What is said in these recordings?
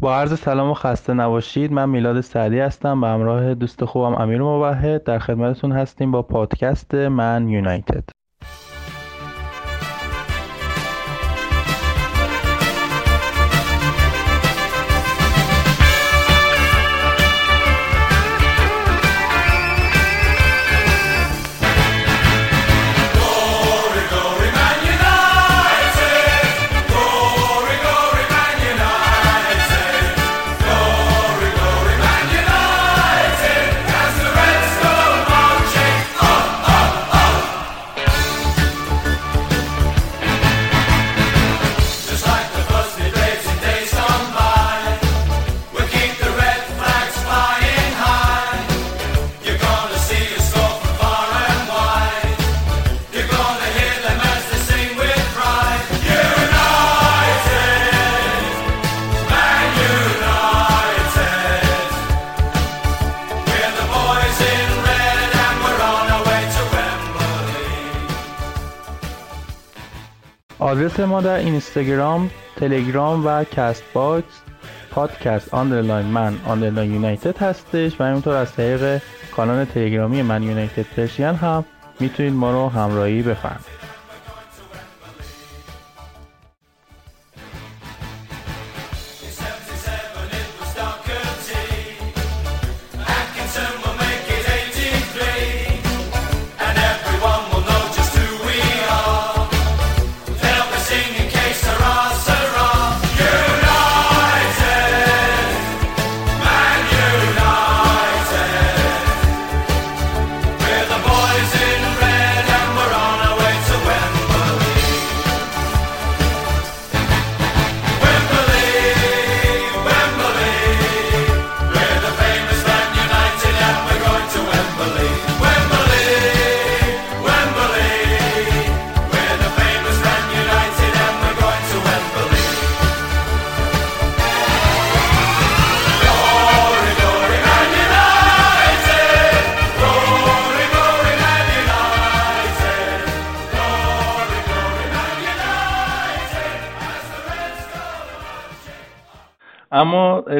با عرض سلام و خسته نباشید من میلاد سعدی هستم به همراه دوست خوبم امیر موحد در خدمتتون هستیم با پادکست من یونایتد. در اینستاگرام، تلگرام و Castbox پادکست underline Man underline United هستش و همینطور از طریق کانال تلگرامی Man United Persian هم می‌تونید ما رو همراهی بفرمایید.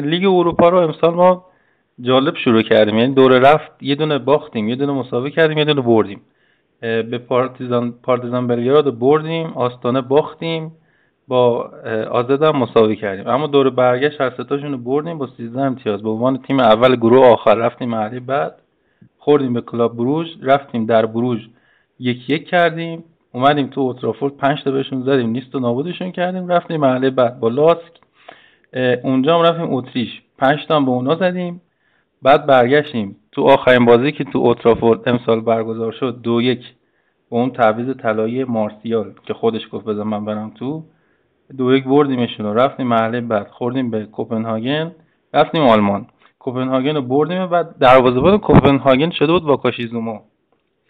لیگ اروپا رو امسال ما جالب شروع کردیم. یعنی دور رفت یه دونه باختیم یه دونه مساوی کردیم یه دونه بردیم. به پارتیزان پارتیزان بلگراد بردیم آستانه باختیم با آزد هم مساوی کردیم. اما دور برگشت هر ستاشون رو بردیم با 13 امتیاز. به عنوان تیم اول گروه آخر رفتیم مرحله بعد خوردیم به کلاب بروژ رفتیم در بروژ یک یک کردیم. اومدیم تو اوترافورد 5 تا بهشون زدیم نیست و نابودشون کردیم. رفتیم مرحله بعد با لاسک. اونجا هم رفتیم اتریش. پنج به اونا زدیم. بعد برگشتیم. تو آخرین بازی که تو اوترافورد امسال برگزار شد دو یک با اون تعویض طلایی مارسیال که خودش گفت بزن من برم تو. دو یک بردیمشون رو. رفتیم محله بعد. خوردیم به کوپنهاگن. رفتیم آلمان. کوپنهاگن رو بردیم بعد دروازه‌بان کوپنهاگن شده بود واکاشیزوما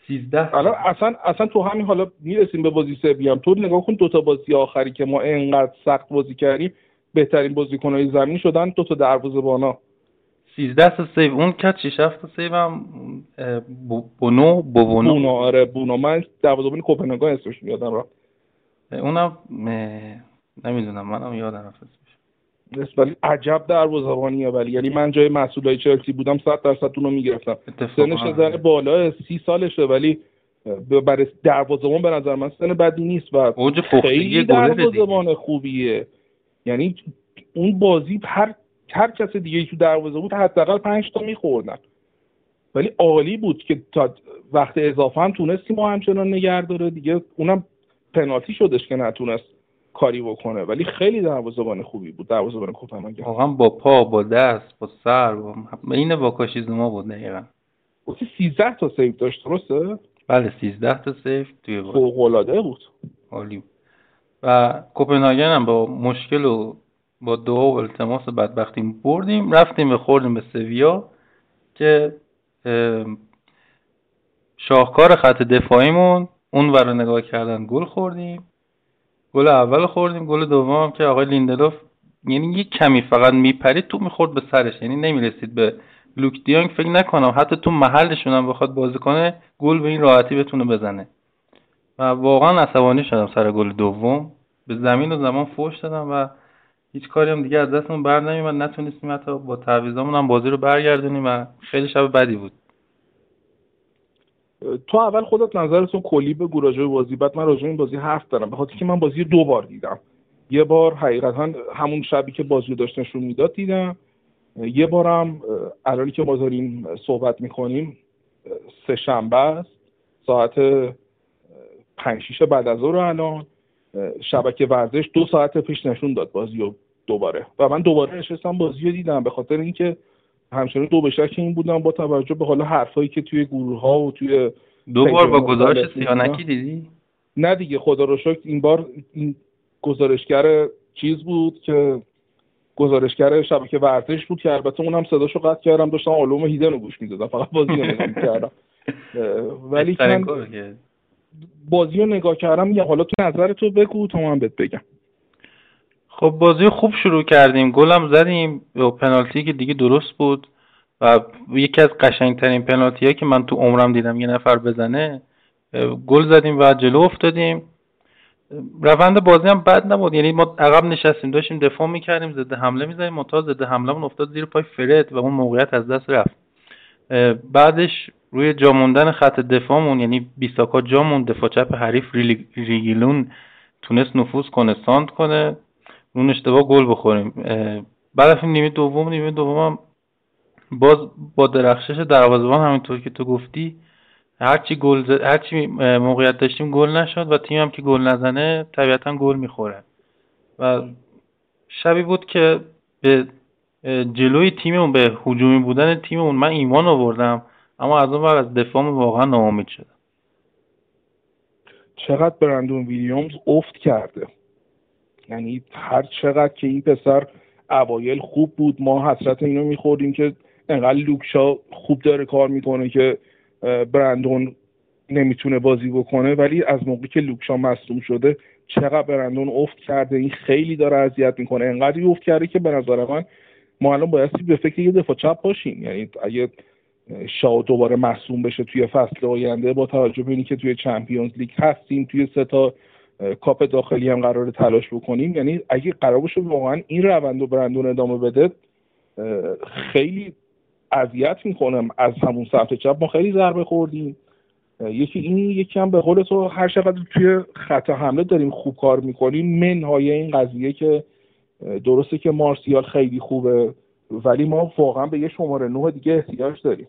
13 حالا اصلا اصلا تو همین حالا می‌رسیم به بازی سوی هم تو نگاه کن دو تا بازی آخری که ما انقدر سخت بازی کردیم. بهترین بازیکنهای زمین شدن دو تا دروازه‌بانا 13 تا save. اون کرد 6 7 تا save هم بونو بونو بونو آره بونو. من دروازه‌بان کوپنهاگن اسمش یادم رفت. اونم نمی‌دونم منم یادم رفت اسمش. ولی عجب دروازه‌بانیه ولی. یعنی من جای مسئولای چلسی بودم 100 درصد اونو می‌گرفتم. سنش زن بالا 30 سالشه ولی برای دروازه‌بان به نظر من سن بدی نیست و اوج خیلی دروازه‌بان خوبیه. یعنی اون بازی هر هر کس دیگه تو دروازه بود حداقل پنج تا میخوردن. ولی عالی بود که تا وقت اضافه هم تونستیم ما همچنان نگه داره. دیگه اونم پنالتی شدش که نتونست کاری بکنه. ولی خیلی دروازه‌بان خوبی بود. دروازه‌بان کوپنهاگن واقعا با پا با دست با سر با این واکاشیزوما بود دقیقاً. گفتی 13 تا save داشت درسته؟ بله 13 تا save توی فوق العاده بود. عالی بود. و کوپنهاگن هم با مشکل و با دعا و التماس بدبختی بردیم رفتیم و خوردیم به سویا که شاهکار خط دفاعیمون اون ور نگاه کردن گل خوردیم. گل اول خوردیم گل دوم که آقای لیندلوف یعنی یه کمی فقط میپرید تو می‌خورد به سرش یعنی نمی‌رسید به لوک دیانگ فکر نکنم حتی تو محلشون هم بخواد بازی کنه گل به این راحتی بتونه بزنه. و واقعا عصبانی شدم سر گل دوم. به زمین و زمان فوش دادم و هیچ کاری هم دیگه از دستمون بر نمیومد نتونستیم حتی با تعویضامون هم بازی رو برگردونیم و خیلی شب بدی بود. تو اول خودت نظرتون کلی به راجع بازی بعد من راجع این بازی حرف دارم. به خاطر که من بازی دو بار دیدم. یه بار حقیقتا همون شبی که بازی رو داشت نشون می‌داد دیدم. یه بارم الانی که ما داریم صحبت می‌کنیم سه شنبه است ساعت پنج شیش بعد از ظهر الان شبکه ورزش دو ساعت پیش نشون داد بازی رو دوباره. و من دوباره نشستم بازی رو دیدم به خاطر اینکه همچنان دو به شک این بودم با توجه به حالا حرفایی که توی گروه ها و توی دو بار با گزارش سیانکی دیدی؟ نه دیگه خدا رو شکر این بار این گزارشگر چیز بود که گزارشگر شبکه ورزش بود که البته اونم صداشو قطع کردم داشتم آلوم هیدن رو گوش می‌دادم فقط بازی رو نگاه کردم ولی من بازی رو نگاه کردم یا حالا تو نظر تو بگو تا من بهت بگم. خب بازی خوب شروع کردیم گلم زدیم و پنالتی که دیگه درست بود و یکی از قشنگترین پنالتی که من تو عمرم دیدم یه نفر بزنه گل زدیم و جلو افتادیم. روند بازی هم بد نبود یعنی ما عقب نشستیم داشتیم دفاع می‌کردیم ضد حمله می‌زنیم منتها ضد حمله افتاد زیر پای فرد و اون موقعیت از دست رفت. بعدش روی جا موندن خط دفاعمون یعنی بیساکا جا موند دفاع چپ حریف ریگیلون تونست نفوذ کنه ساند کنه اون اشتباه گل بخوریم. بعد نیمه دوم نیمه دوم باز با درخشش دروازه‌بان همینطور که تو گفتی هرچی گل هرچی موقعیت داشتیم گل نشد و تیم هم که گل نزنه طبیعتا گل می‌خوره. و شبی بود که به جلوی تیممون به هجومی بودن تیممون من ایمان آوردم. اما از اون از دفاعمون واقعا ناامید شدم. چقدر برندون ویلیامز افت کرده؟ یعنی هر چقدر که این پسر اوایل خوب بود ما حسرت اینو میخوردیم که انقدر لوکشا خوب داره کار می‌کنه که برندون نمی‌تونه بازی بکنه. ولی از موقعی که لوکشا مصدوم شده چقدر برندون افت کرده. این خیلی داره اذیت می‌کنه. انقدری افت کرده که به نظر من ما الان بایستی به فکر یه دفاع چپ باشیم. یعنی اگه شاو دوباره مصوم بشه توی فصل آینده با توجه به اینکه توی چمپیونز لیگ هستیم توی سه تا کاپ داخلی هم قرار تلاش بکنیم. یعنی اگه قرار باشه واقعا این روند و برندون ادامه بده خیلی اذیت می‌کنم از همون سمت چپ. ما خیلی ضربه خوردیم. یکی این یکی هم به قول تو هر چقدر توی خط حمله داریم خوب کار می‌کنیم منهای این قضیه که درسته که مارسیال خیلی خوبه ولی ما واقعا به یه شماره نه دیگه احتیاج داریم.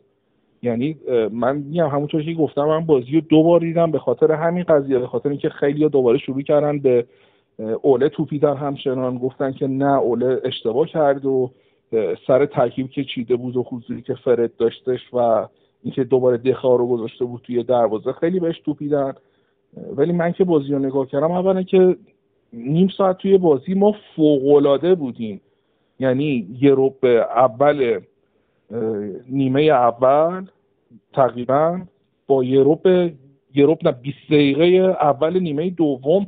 یعنی من میگم همونطور که گفتم من بازی رو دو بار دیدم به خاطر همین قضیه به خاطر اینکه خیلی دوباره شروع کردن به اوله توپیدن همچنان. گفتن که نه اوله اشتباه کرد و سر ترکیب که چیده بود و حضوری که فرد داشتش و اینکه دوباره دخا رو گذاشته بود توی دروازه خیلی بهش توپیدن. ولی من که بازی رو نگاه کردم اولا که نیم ساعت توی بازی ما فوقالعاده بودیم. یعنی یه روب اول نیمه اول تقریبا با یه روب نه 20 دقیقه اول نیمه دوم.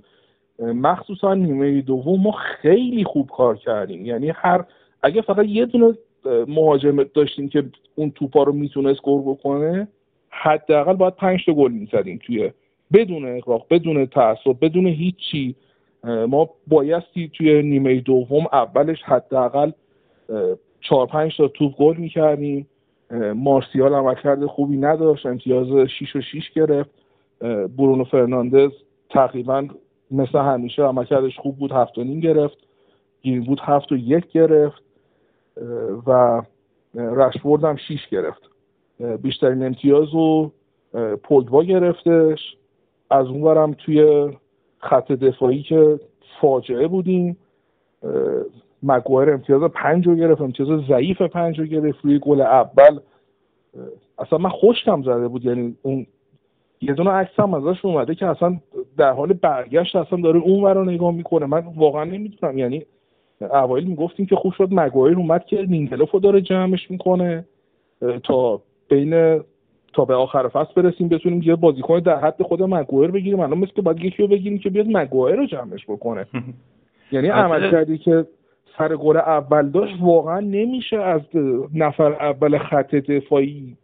مخصوصا نیمه دوم ما خیلی خوب کار کردیم. یعنی هر اگه فقط یه دونه مهاجم داشتیم که اون توپا رو می‌تونست گل بکنه حداقل باید پنج تا گل می‌زدیم توی بدون اقراق بدون تعصب بدون هیچی. ما بایستی توی نیمه دوم اولش حداقل چهار پنج تا توپ گل می‌کردیم. مارسیال عملکرد خوبی نداشت. امتیاز 6 و 6 گرفت. برونو فرناندز تقریبا مثل همیشه عملکردش خوب بود. هفت و نیم گرفت. گیرین بود هفت و یک گرفت. و رشفورد هم 6 گرفت. بیشترین امتیاز رو پوگبا گرفتش. از اونورم توی خط دفاعی که فاجعه بودیم. مگوایر امتیاز پنج رو گرفت امتیاز ضعیف پنج رو گرفت روی گل اول. اصلا من خوشم زده بود یعنی اون یه دونه عکس هم ازش اومده که اصلا در حال برگشت اصلا داره اون رو نگاه می‌کنه. من واقعا نمی‌دونم یعنی اوایل می‌گفتیم که خوب شد مگوایر اومد که لیندلوف رو داره جمعش می‌کنه. تا بین تا به آخر فصل برسیم بتونیم یه بازیکن در حد خود مگوایر بگیریم. الان مثل که باید یکی رو بگیریم که بیاد مگوایر رو جمعش بکنه. یعنی عمل کردی که سر گل اول داشت واقعا نمیشه از نفر اول خط دفاعی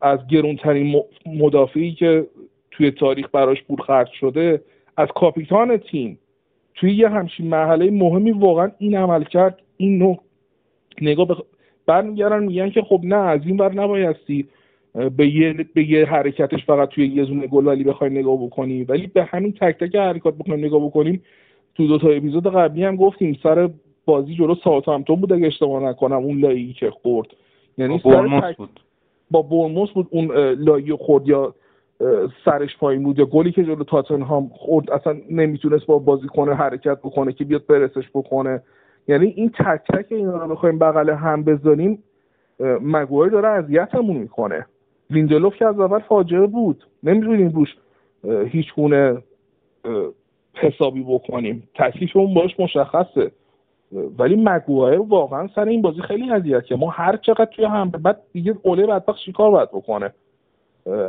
از گرونترین مدافعی که توی تاریخ براش پول خرج شده از کاپیتان تیم. توی یه همچین مرحله مهمی واقعا این عمل کرد این نوع نگاه بخ... برمیگردن میگن که خب نه از این بر نبایستی به یه, به یه حرکتش فقط توی یه زونه گل ولی بخوای نگاه بکنی. ولی به همین تک تک حرکات بکنیم نگاه بکنیم تو دو تا اپیزود قبلی هم گفتیم سر بازی جلو ساوثهامپتون بود اگه اشتباه نکنم اون لایی که خورد. یعنی سر بود. با برموس بود اون لایی خورد یا سرش پایین بود یا گلی که جلو تاتنهام خورد اصلا نمی‌تونست با بازی کنه حرکت بکنه که بیاد برسش بکنه. یعنی این تک تک اینا رو بخوایم بغل هم بذاریم مگوایر داره اذیتمون می‌کنه. لیندلوف که از اول فاجعه بود. نمی‌تونیم روش هیچ گونه حسابی بکنیم. تکلیفمون باش مشخصه. ولی مگوایر واقعا سر این بازی خیلی اذیت که ما هر چقدر توی هم بعد دیگه اوله بدبخت چیکار باید بکنه؟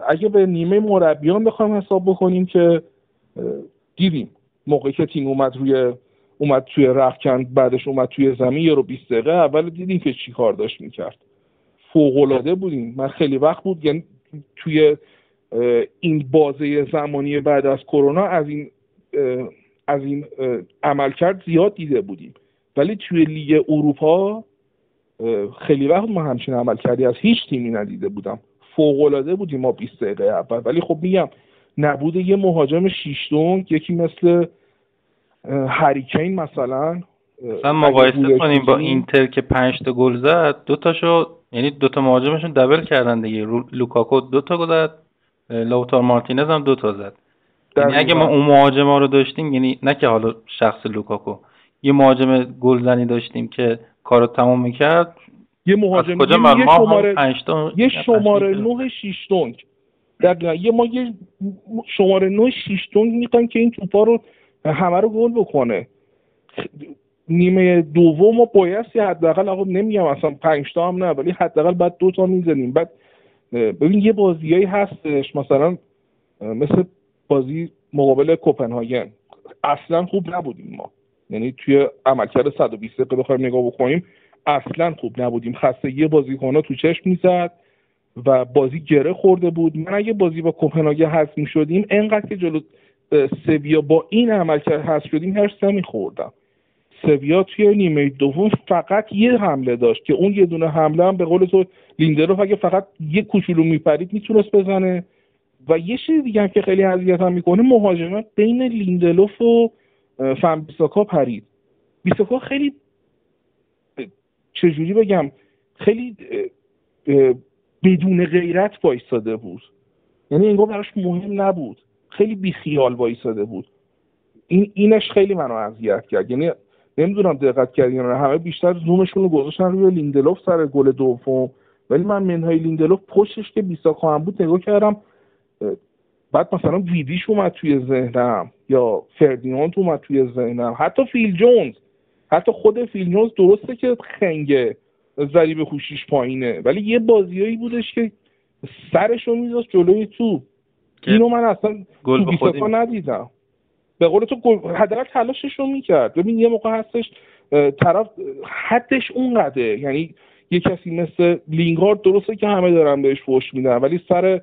اگه به نیمه مربیان بخوایم حساب بکنیم که دیدیم موقعی که تیم اومد روی اومد توی رخکند بعدش اومد توی زمین یه رو 20 دقیقه اول دیدیم که چی کار داشت می‌کرد. فوق بودیم. من خیلی وقت بود یعنی توی این بازه زمانی بعد از کرونا از این از این عملکرد زیاد دیده بودیم. ولی توی لیگ اروپا خیلی وقت ما همچین عمل کردی از هیچ تیمی ندیده بودم. فوق بودیم ما 20 دقیقه اول. ولی خب میگم نبود یه مهاجم شیشتون یکی مثل هریکین مثلا. مثلا مقایسه کنیم با اینتر که 5 تا گل زد دو تاشو یعنی دو تا مهاجمشون دبل کردن دیگه. لوکاکو دو تا گل زد لوتار مارتینز هم دو تا زد. یعنی اگه ما اون مهاجم ها رو داشتیم یعنی نه که حالا شخص لوکاکو. یه مهاجم گلزنی داشتیم که کارو تموم می‌کرد. یه مهاجم کجا یه شماره یه شماره نه شیش دونگ یه ما یه شماره نه شیش دونگ می‌خوایم که این توپا رو همه رو گل بکنه. نیمه دوم ما بایستی حداقل آقا نمیگم اصلا پنج تا هم نه ولی حداقل بعد دو تا می‌زنیم. بعد ببین یه بازیایی هستش مثلا مثل بازی مقابل کوپنهاگن. اصلا خوب نبودیم ما. یعنی توی عملکرد 120 دقیقه بخوایم نگاه بکنیم اصلا خوب نبودیم. خستگی بازیکنها تو چشم می‌زد و بازی گره خورده بود. من اگه بازی با کوپنهاگن حذف می‌شدیم انقدر که جلو سویا با این عملکرد حذف شدیم هرس نمیخوردم سویا توی نیمه دوم فقط یه حمله داشت که اون یه دونه حمله هم به قول تو لیندلوف اگه فقط یه کوچولو میپرید می‌تونست بزنه. و یه چیز دیگه هم که خیلی اذیت هم می‌کنه مهاجمه بین لیندلوف و فن بیساکا پرید. بیساکا خیلی چجوری بگم خیلی بدون غیرت وایستاده بود. یعنی انگار براش مهم نبود. خیلی بیخیال وایستاده بود. این اینش خیلی منو اذیت کرد. یعنی نمی‌دونم دقت کردین یا همه بیشتر زومشون رو گذاشتن روی لیندلوف سر گل دوم. ولی من منهای لیندلوف پشتش که بیساکا هم بود نگاه کردم بعد مثلا ویدیش اومد توی ذهنم یا فردیناند اومد توی ذهنم حتی فیل جونز. حتی خود فیل جونز درسته که خنگه ضریب خوشیش پایینه ولی یه بازیایی بودش که سرش رو میذاشت جلوی تو. اینو من اصلا تو بیساکا ندیدم. به قول تو حداقل تلاشش رو می‌کرد. ببین یه موقع هستش طرف حدش اونقدره. یعنی یه کسی مثل لینگارد درسته که همه دارن بهش فوش میدن ولی سر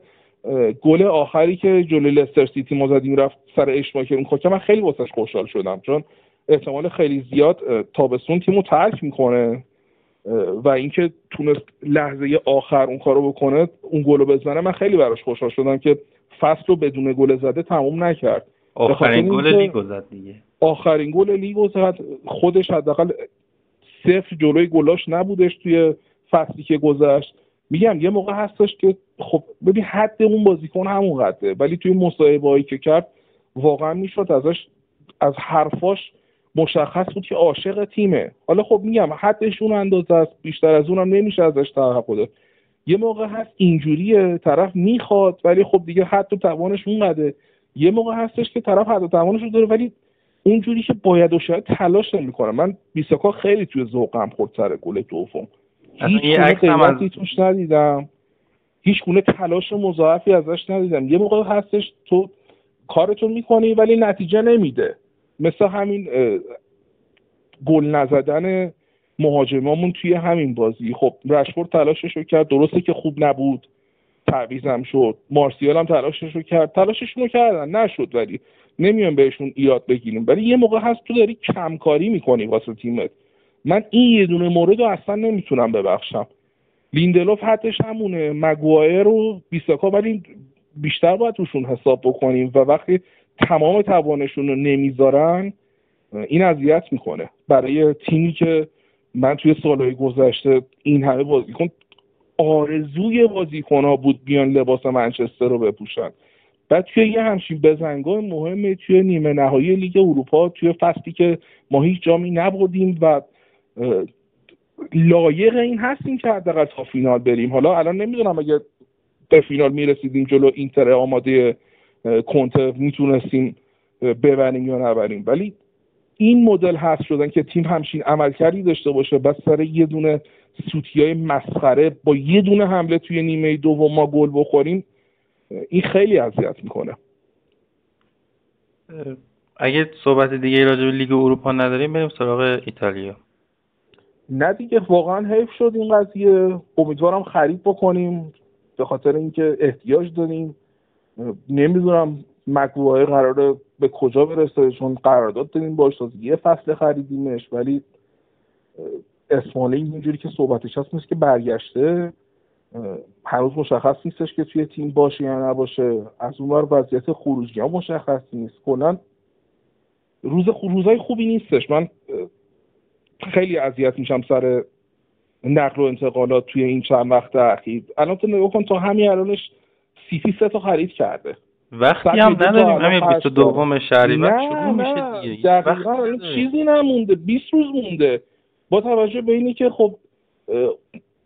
گل آخری که جلوی لستر سیتی ما زدیم رفت سر اشماکر اون که من خیلی واسش خوشحال شدم چون احتمال خیلی زیاد تابستون تیمو ترک می‌کنه. و اینکه تونست لحظه آخر اون کارو بکنه اون گلو بزنه من خیلی براش خوشحال شدم که فصل رو بدون گل زده تموم نکرد. آخرین گل لیگو زد دیگه. آخرین گل لیگو زد خودش حداقل صفر جلوی گلاش نبودش توی فصلی که گذشت. میگم یه موقع هستش که خب ببین حد اون بازیکن همون قده ولی توی مصاحبه‌ای که کرد واقعا می‌شد ازش از حرفاش مشخص بود که عاشق تیمه. حالا خب میگم حدش اون اندازه است بیشتر از اونم نمیشه ازش توقع داشت یه موقع هست اینجوریه طرف می‌خواد ولی خب دیگه حد و توانش اونقدره. یه موقع هستش که طرف حد و توانش رو داره ولی اونجوری که باید و شاید تلاش نمی‌کنه. من بیساکا خیلی توی ذوقم خورد سر گل دوم هیچ گونه توش ندیدم. هیچ گونه تلاش مضاعفی ازش ندیدم. یه موقع هستش تو کارتو می‌کنی ولی نتیجه نمیده. مثل همین گل نزدن مهاجمامون توی همین بازی. خب رشفورد تلاشش رو کرد. درسته که خوب نبود. تعویزم شد. مارسیال هم تلاشش رو کرد. تلاششون رو کردن. نشد ولی. نمیایم بهشون ایراد بگیریم. ولی یه موقع هست تو داری کمکاری می‌کنی واسه تیمت. من این یه دونه مورد رو اصلا نمی‌تونم ببخشم. لیندلوف حدش همونه. مگوایر و بیساکا ولی بیشتر باید روشون حساب بکنیم و وقتی تمام توانشون رو نمی‌ذارن این اذیت می‌کنه. برای تیمی که من توی سالهای گذشته این همه بازیکن آرزوی بازیکن ها بود بیان لباس منچستر رو بپوشن. بعد توی یه همچین بزنگاه مهمه توی نیمه نهایی لیگ اروپا توی فصلی که ما هیچ جامی نبودیم و لایق این هستیم که حداقل تا فینال بریم. حالا الان نمی‌دونم اگه به فینال می‌رسیدیم جلو اینتر آماده کنته می‌تونستیم ببریم یا نبریم. ولی این مدل هست شدن که تیم همچین عملکردی داشته باشه بس سر یه دونه سوتی های مسخره با یه دونه حمله توی نیمه دوم ما گل بخوریم این خیلی اذیت می‌کنه. اگه صحبت دیگه راجع به لیگ اروپا نداریم بریم سراغ ایتالیا. نه دیگه واقعا حیف شد این قضیه. امیدوارم خرید بکنیم. به خاطر اینکه احتیاج داریم. نمی‌دونم مگوایر قراره به کجا برسه چون قرارداد داریم باش یه فصل خریدیمش ولی اسمالی اینجوری که صحبتش هست مثل که برگشته. هنوز مشخص نیستش که توی تیم باشه یا نباشه. از اون وضعیت خروجی ها مشخص نیست. کلا روز روزای خوبی نیستش. من خیلی اذیت میشم سر نقل و انتقالات توی این چند وقت اخیر. الان تو نگاه کن تا همین الانش سیتی سه تا خرید کرده. وقتی هم نداریم همین 22 شهریور شروع میشه دیگه. چیزی نمونده. 20 روز مونده. با توجه به اینی که خب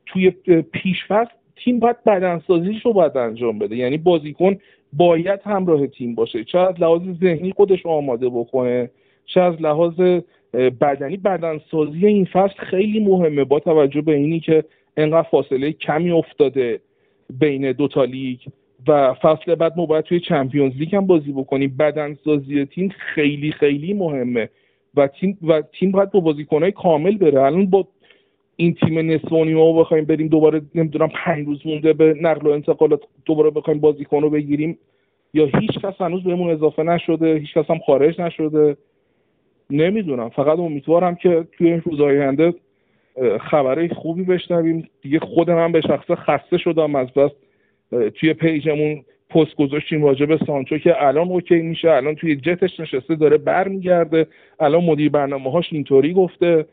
توی پیشفصل تیم باید بدنسازیش رو باید انجام بده. یعنی بازیکن باید همراه تیم باشه. چه از لحاظ ذهنی خودش رو آماده بکنه چه از لحاظ بدنی بدنسازی این فصل خیلی مهمه. با توجه به اینی که انقدر فاصله کمی افتاده بین دوتا لیگ و فصل بعد ما باید توی چمپیونز لیگ هم بازی بکنیم. بدنسازی تیم خیلی خیلی مهمه و تیم و تیم باید با بازیکنهای کامل بره. الان با این تیم نصف و بخوایم بریم دوباره نمی‌دونم پنج روز مونده به نقل و انتقالات دوباره بخوایم بازیکن رو بگیریم یا هیچ کس هنوز بهمون اضافه نشده هیچ کس هم خارج نشده. نمی‌دونم. فقط امیدوارم که توی این روز آینده خبره خوبی بشنویم. دیگه خود من به شخصه خسته شدم. از بس توی پیجمون پست گذاشتیم راجع سانچو که الان اوکی میشه. الان توی جتش نشسته داره برمیگرده. الان مدیر برنامه هاش اینطوری گفته.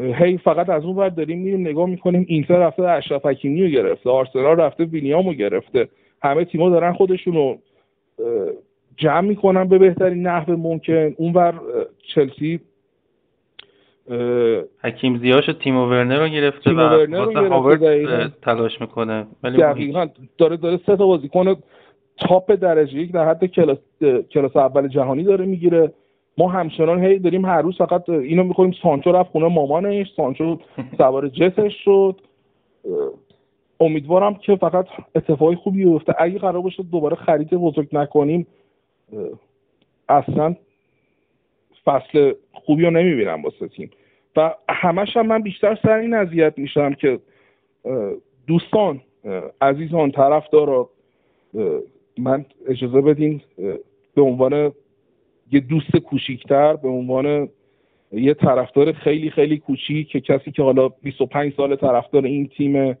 هی فقط از اون ور داریم میریم نگاه می‌کنیم. اینتر رفته اشرف حکیمی رو گرفته. آرسنال رفته ویلیام رو گرفته. همه تیما دارن خودشون رو جمع می‌کنن به بهترین نحو ممکن. اونور چلسی حکیم زیاش و تیمو ورنر رو گرفته و ورنر تلاش می‌کنه. ولی دقیقا. داره داره سه تا بازیکن تاپ درجه یک در حد کلاس کلاس اول جهانی داره می‌گیره. ما همچنان هی داریم هر روز فقط اینو می‌خوریم. سانچو رفت خونه مامانش. سانچو سوار جتش شد. امیدوارم که فقط اتفاقی خوبی بیفته. اگه قرار باشه دوباره خرید بزرگ نکنیم اصلا فصل خوبی رو نمی‌بینم واسه تیم. و همش هم من بیشتر سر این اذیت میشم که دوستان عزیزان طرف دارا من اجازه بدین به عنوان یه دوست کوچیکتر به عنوان یه طرفدار خیلی خیلی کوچیک که کسی که حالا 25 سال طرفدار این تیم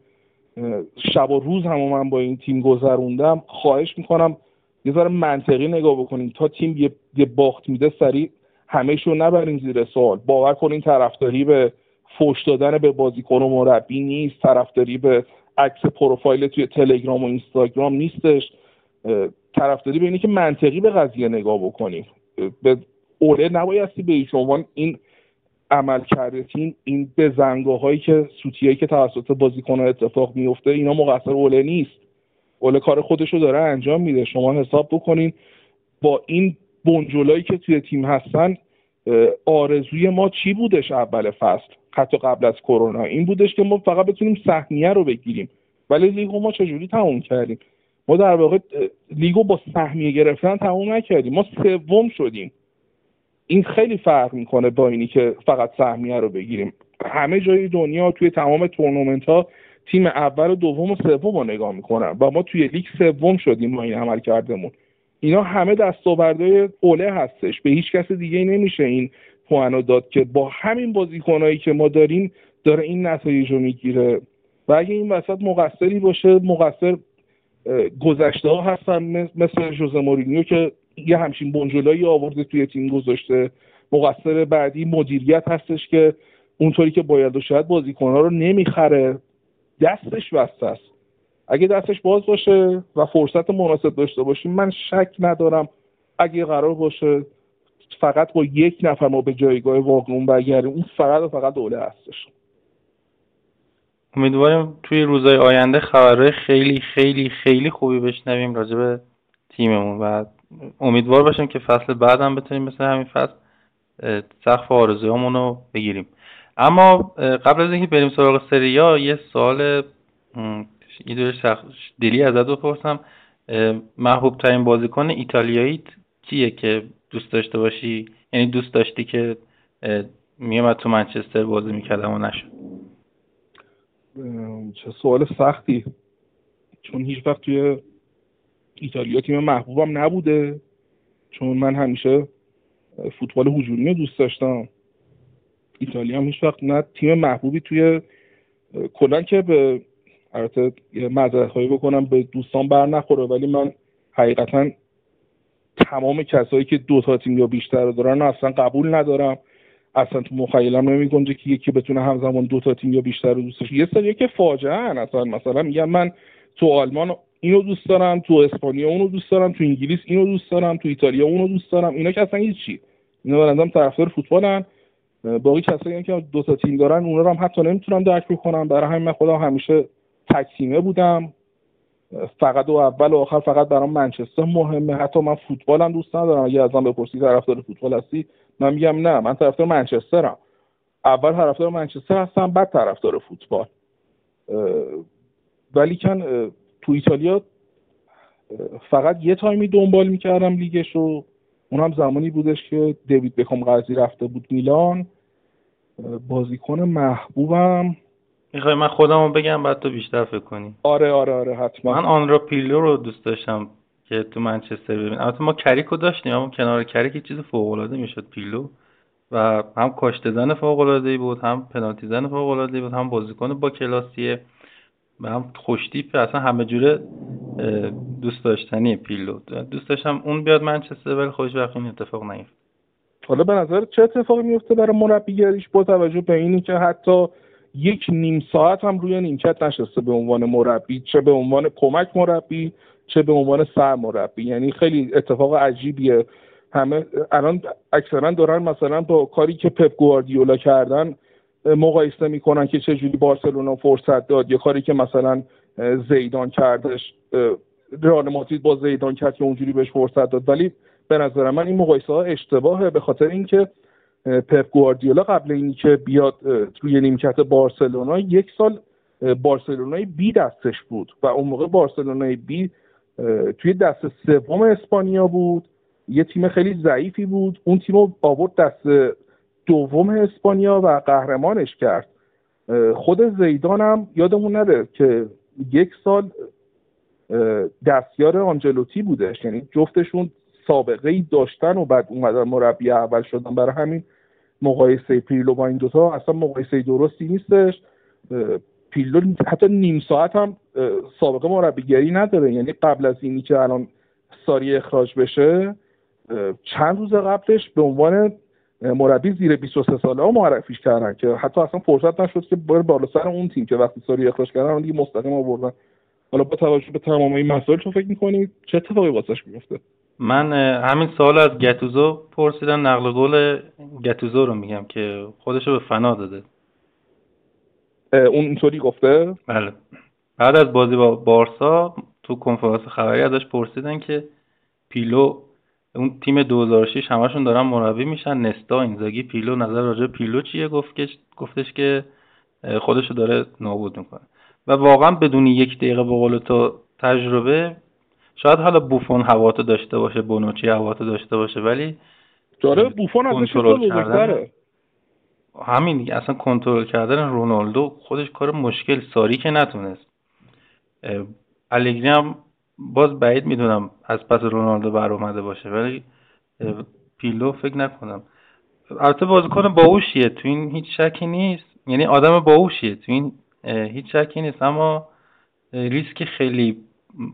شب و روز هم من با این تیم گذروندم خواهش می‌کنم یه ذره منطقی نگاه بکنیم. تا تیم یه, یه باخت میده سریع همهش رو نبرین زیر سوال. باور کنین طرفداری به فوش دادن به بازیکن و مربی نیست. طرفداری به عکس پروفایل توی تلگرام و اینستاگرام نیستش. طرفداری به اینه که منطقی به قضیه نگاه بکنیم. به اوله نبایستی به هیچ عنوان این عمل کرده تیم این بزنگاه هایی که سوتیایی که توسط بازیکن اتفاق میفته اینا مقصر اوله نیست. اوله کار خودش رو داره انجام میده. شما حساب بکنین با این بنجلایی که توی تیم هستن آرزوی ما چی بودش اول فصل؟ حتی قبل از کرونا. این بودش که ما فقط بتونیم سهمیه رو بگیریم. ولی لیگو ما چجوری تموم کردیم؟ ما در واقع لیگو با سهمیه گرفتن تموم نکردیم. ما سوم شدیم. این خیلی فرق می‌کنه با اینی که فقط سهمیه رو بگیریم. همه جای دنیا توی تمام تورنمنت ها تیم اول و دوم و سوم رو نگاه می‌کنن و ما توی لیگ سوم شدیم با این عمل کردمون اینا همه دستاوردهای اوله هستش. به هیچ کس دیگه نمیشه این پوانو داد که با همین بازیکنهایی که ما داریم داره این نتایج رو می‌گیره. و اگه این وسط مقصری باشه مقصر گذشته ها هستن مثل جوزه مورینیو که یه همچین بنجلایی آورده توی تیم گذاشته. مقصر بعدی مدیریت هستش که اونطوری که باید و شاید بازیکنها رو نمی‌خره. دستش بسته است. اگه دستش باز باشه و فرصت مناسب داشته باشیم من شک ندارم اگه قرار باشه فقط با یک نفر ما به جایگاه واقعون برگردیم. اون فقط و فقط دوله هستش. امیدواریم توی روزهای آینده خبرهای خیلی خیلی خیلی خوبی بشنویم راجع به تیممون و امیدوار باشیم که فصل بعدم بتونیم مثل همین فصل سقف آرزوهامون رو بگیریم. اما قبل از اینکه بریم سراغ سریا یه سوال یه دور دلی ازت بپرسم. محبوب ترین بازیکن ایتالیایی کیه که دوست داشته باشی؟ یعنی دوست داشتی که میامد تو منچستر بازی می‌کردم و نشد؟ چه سوال سختی. چون هیچ وقت توی ایتالیا تیم محبوبم نبوده. چون من همیشه فوتبال هجومی دوست داشتم. ایتالیا هم هیچ وقت نه تیم محبوبی توی کلا که به البته معذرت بکنم به دوستان بر نخوره ولی من حقیقتا تمام کسایی که دو تا تیم یا بیشتر رو دارن اصلا قبول ندارم. اصلا تو مخیلم نمی که یکی بتونه همزمان دو تا تیم یا بیشتر رو دوستش. یه سری که فاجعه اصلا. مثلا میگم من تو آلمان اینو دوست دارم تو اسپانیا اونو دوست دارم تو انگلیس اینو دوست دارم تو ایتالیا اونو دوست دارم. اینا که اصلا هیچی. اینا به طرفدار فوتبالن. باقی کسایی که دو تا تیم دارن اونا رو هم حتی نمی‌تونم درک بکنم. برای همین من خودم همیشه تکسیمه بودم. فقط و اول و آخر فقط برام منچستر مهمه. حتی من فوتبالم دوست ندارم. اگه ازم بپرسی طرفدار فوتبال هستی من میگم نه من طرفدار منچسترم. اول طرفدار منچستر هستم بعد طرفدار فوتبال. ولی کن تو ایتالیا فقط یه تایمی دنبال می‌کردم لیگش رو اونم زمانی بودش که دیوید بکام قضی رفته بود میلان. بازیکن محبوبم. می‌خوای من خودم رو بگم بعد تو بیشتر فکر کنی. آره آره آره حتما. من آنرا پیلو رو دوست داشتم که تو منچستر ببین البته ما کریکو داشتیم اما کنار کریک یه چیز فوق العاده می‌شد پیلو. و هم کاشته زن فوق العاده بود هم پنالتی زن فوق العاده بود هم بازیکن با کلاسیه. و هم خوشتیپ اصلا همه جوره دوست داشتنی پیلو. دوست داشتم اون بیاد منچستر ولی خوشبخت این اتفاق نیفت. حالا به نظر چه اتفاقی میفته برای مربیگریش؟ با توجه به اینی که حتی یک نیم ساعت هم روی نیمکت نشسته به عنوان مربی چه به عنوان کمک مربی چه به عنوان سر مربی. یعنی خیلی اتفاق عجیبیه. همه الان اکثرا دارن مثلا با کاری که پپ گواردیولا کردن مقایسه می‌کنن که چجوری بارسلونا فرصت داد. یا کاری که مثلا زیدان کردش رئال مادرید با زیدان کرد که اونجوری بهش فرصت داد. ولی به نظر من این مقایسه ها اشتباهه به خاطر اینکه پپ گواردیولا قبل اینکه بیاد روی نیمکت بارسلونا یک سال بارسلونای بی دستش بود و اون موقع بارسلونای بی توی دست سوم اسپانیا بود. یه تیم خیلی ضعیفی بود. اون تیم رو آورد دست دوم اسپانیا و قهرمانش کرد. خود زیدانم یادمون نره که یک سال دستیار آنجلوتی بودش. یعنی جفتشون سابقه ای داشتن و بعد اومدن مربی اول شدن. برای همین مقایسه پیرلو با این دوتا اصلا مقایسه درستی نیستش. پیرلو حتی نیم ساعت هم سابقه مربیگری نداره. یعنی قبل از اینی که الان ساری اخراج بشه چند روز قبلش به عنوان مربی زیر 23 ساله ها معرفیش کردن که حتی اصلا فرصت نشد که بره بالا سر اون تیم که وقتی ساری اخراج کردن دیگه مستقیم آوردن. حالا با توجه به تمام این مسائل چون فکر می‌کنید چه اتفاقی واسش میفته من همین سوال از گتوزو پرسیدم نقل قول گتوزو رو میگم که خودش رو به فنا داده. اون اینطوری گفته؟ بله. بعد از بازی با بارسا تو کنفرانس خبری ازش پرسیدن که پیلو اون تیم 2006 همشون دارن مربی میشن. نستا اینزاگی پیلو نظر راجع پیلو چیه؟ گفت گفتش که خودشو داره نابود می‌کنه. و واقعا بدون یک دقیقه به قول تو تجربه شاید حالا بوفون هواتو داشته باشه بونوچی هواتو داشته باشه ولی داره بوفون ازش بزرگتره؟ همین دیگه اصلا کنترل کردن رونالدو خودش کار مشکل ساری که نتونست. الگری هم باز بعید می‌دونم از پس رونالدو بر اومده باشه ولی پیلو فکر نکنم. البته بازیکن باهوشیه تو این هیچ شکی نیست. یعنی آدم باهوشیه تو این هیچ شکی نیست. اما ریسک خیلی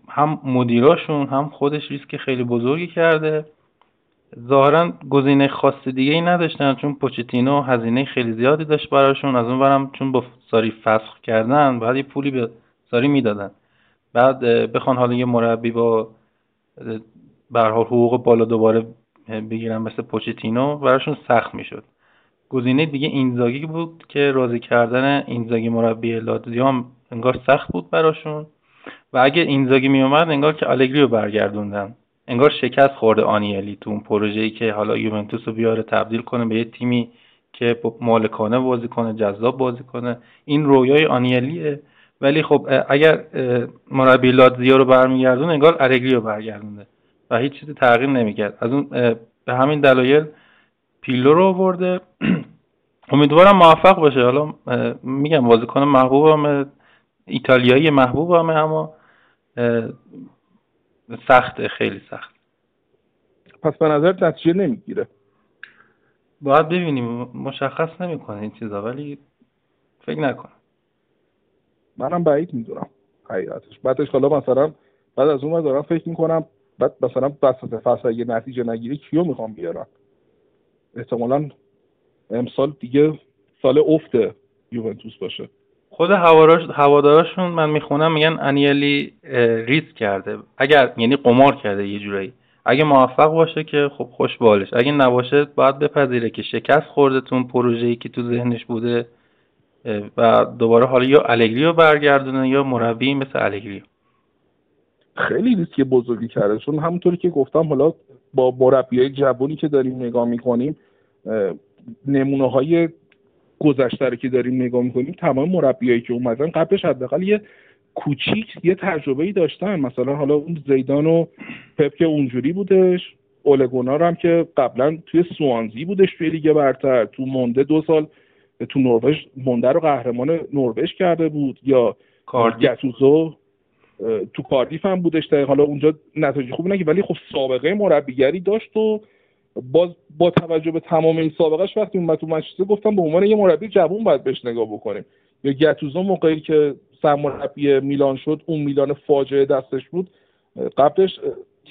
هم مدیراشون هم خودش ریسک خیلی بزرگی کرده. ظاهرا گزینه خاص دیگه ای نداشتن چون پوچتینو هزینه خیلی زیادی داشت براشون. از اون برم چون با ساری فسخ کردن بعد یه پولی به ساری می‌دادن. بعد بخوان حالا یه مربی با به حقوق بالا دوباره بگیرن مثل پوچتینو براشون سخت می‌شد. گزینه دیگه اینزاگی بود که راضی کردن اینزاگی مربی لاتزیو انگار سخت بود براشون. و اگه اینزاگی میومد انگار که آلگری رو برگردوندن. انگار شکست خورده آنیلی تو اون پروژه‌ای که حالا یوونتوس رو بیاره تبدیل کنه به یه تیمی که مالکانه بازی کنه جذاب بازی کنه. این رویای آنیلیه. ولی خب اگر مربی لاتزیو رو برمیگردون انگار الگری رو برگردونده و هیچ چیزی تغییر نمی‌کرد. از اون به همین دلایل پیلو رو آورده. امیدوارم موفق باشه. حالا میگم بازیکن محبوبم ایتالیایی محبوبم اما سخته خیلی سخت. پس به نظر نتیجه نمی‌گیره. باید ببینیم. مشخص نمی‌کنه این چیزا ولی فکر نکنم منم بعید می‌دونم حقیقتش. بعدش حالا مثلا بعد از اون دارم فکر می‌کنم بعد مثلا وسط فصل اگه نتیجه نگیری کیو می‌خوام بیارم؟ احتمالا امسال دیگه سال افت یوونتوس باشه. خود هوادارشون من می‌خونم میگن انیلی ریسک کرده. اگر یعنی قمار کرده یه جورایی. اگه موفق باشه که خب خوش بالش اگه نباشه باید بپذیره که شکست خورده تو پروژه‌ای که تو ذهنش بوده و دوباره حالا یا الگری رو برگردونه یا مربی مثل الگری. خیلی ریسک بزرگی کرده چون همونطوری که گفتم حالا با مربیای جوانی که داریم نگاه می‌کنیم نمونه های گذشته که داریم نگاه می‌کنیم تمام مربیایی که اومدن قبلش حداقل یه کوچیک یه تجربه ای داشتن. مثلا حالا اون زیدان و پپ که اونجوری بودش اولگونار هم که قبلا توی سوانزی بودش توی لیگ برتر تو مونده دو سال تو نروژ مونده رو قهرمان نروژ کرده بود یا گتوزو تو کاردیف هم بودش حالا اونجا نتایج خوب نگی ولی خب سابقه مربیگری داشت و باز با توجه به تمام این سابقهش وقتی اومد تو منچستر گفتم به عنوان یه مربی جوون باید بهش نگاه بکنیم. یا گتوزو موقعی که سرمربی میلان شد اون میلان فاجعه دستش بود. قبلش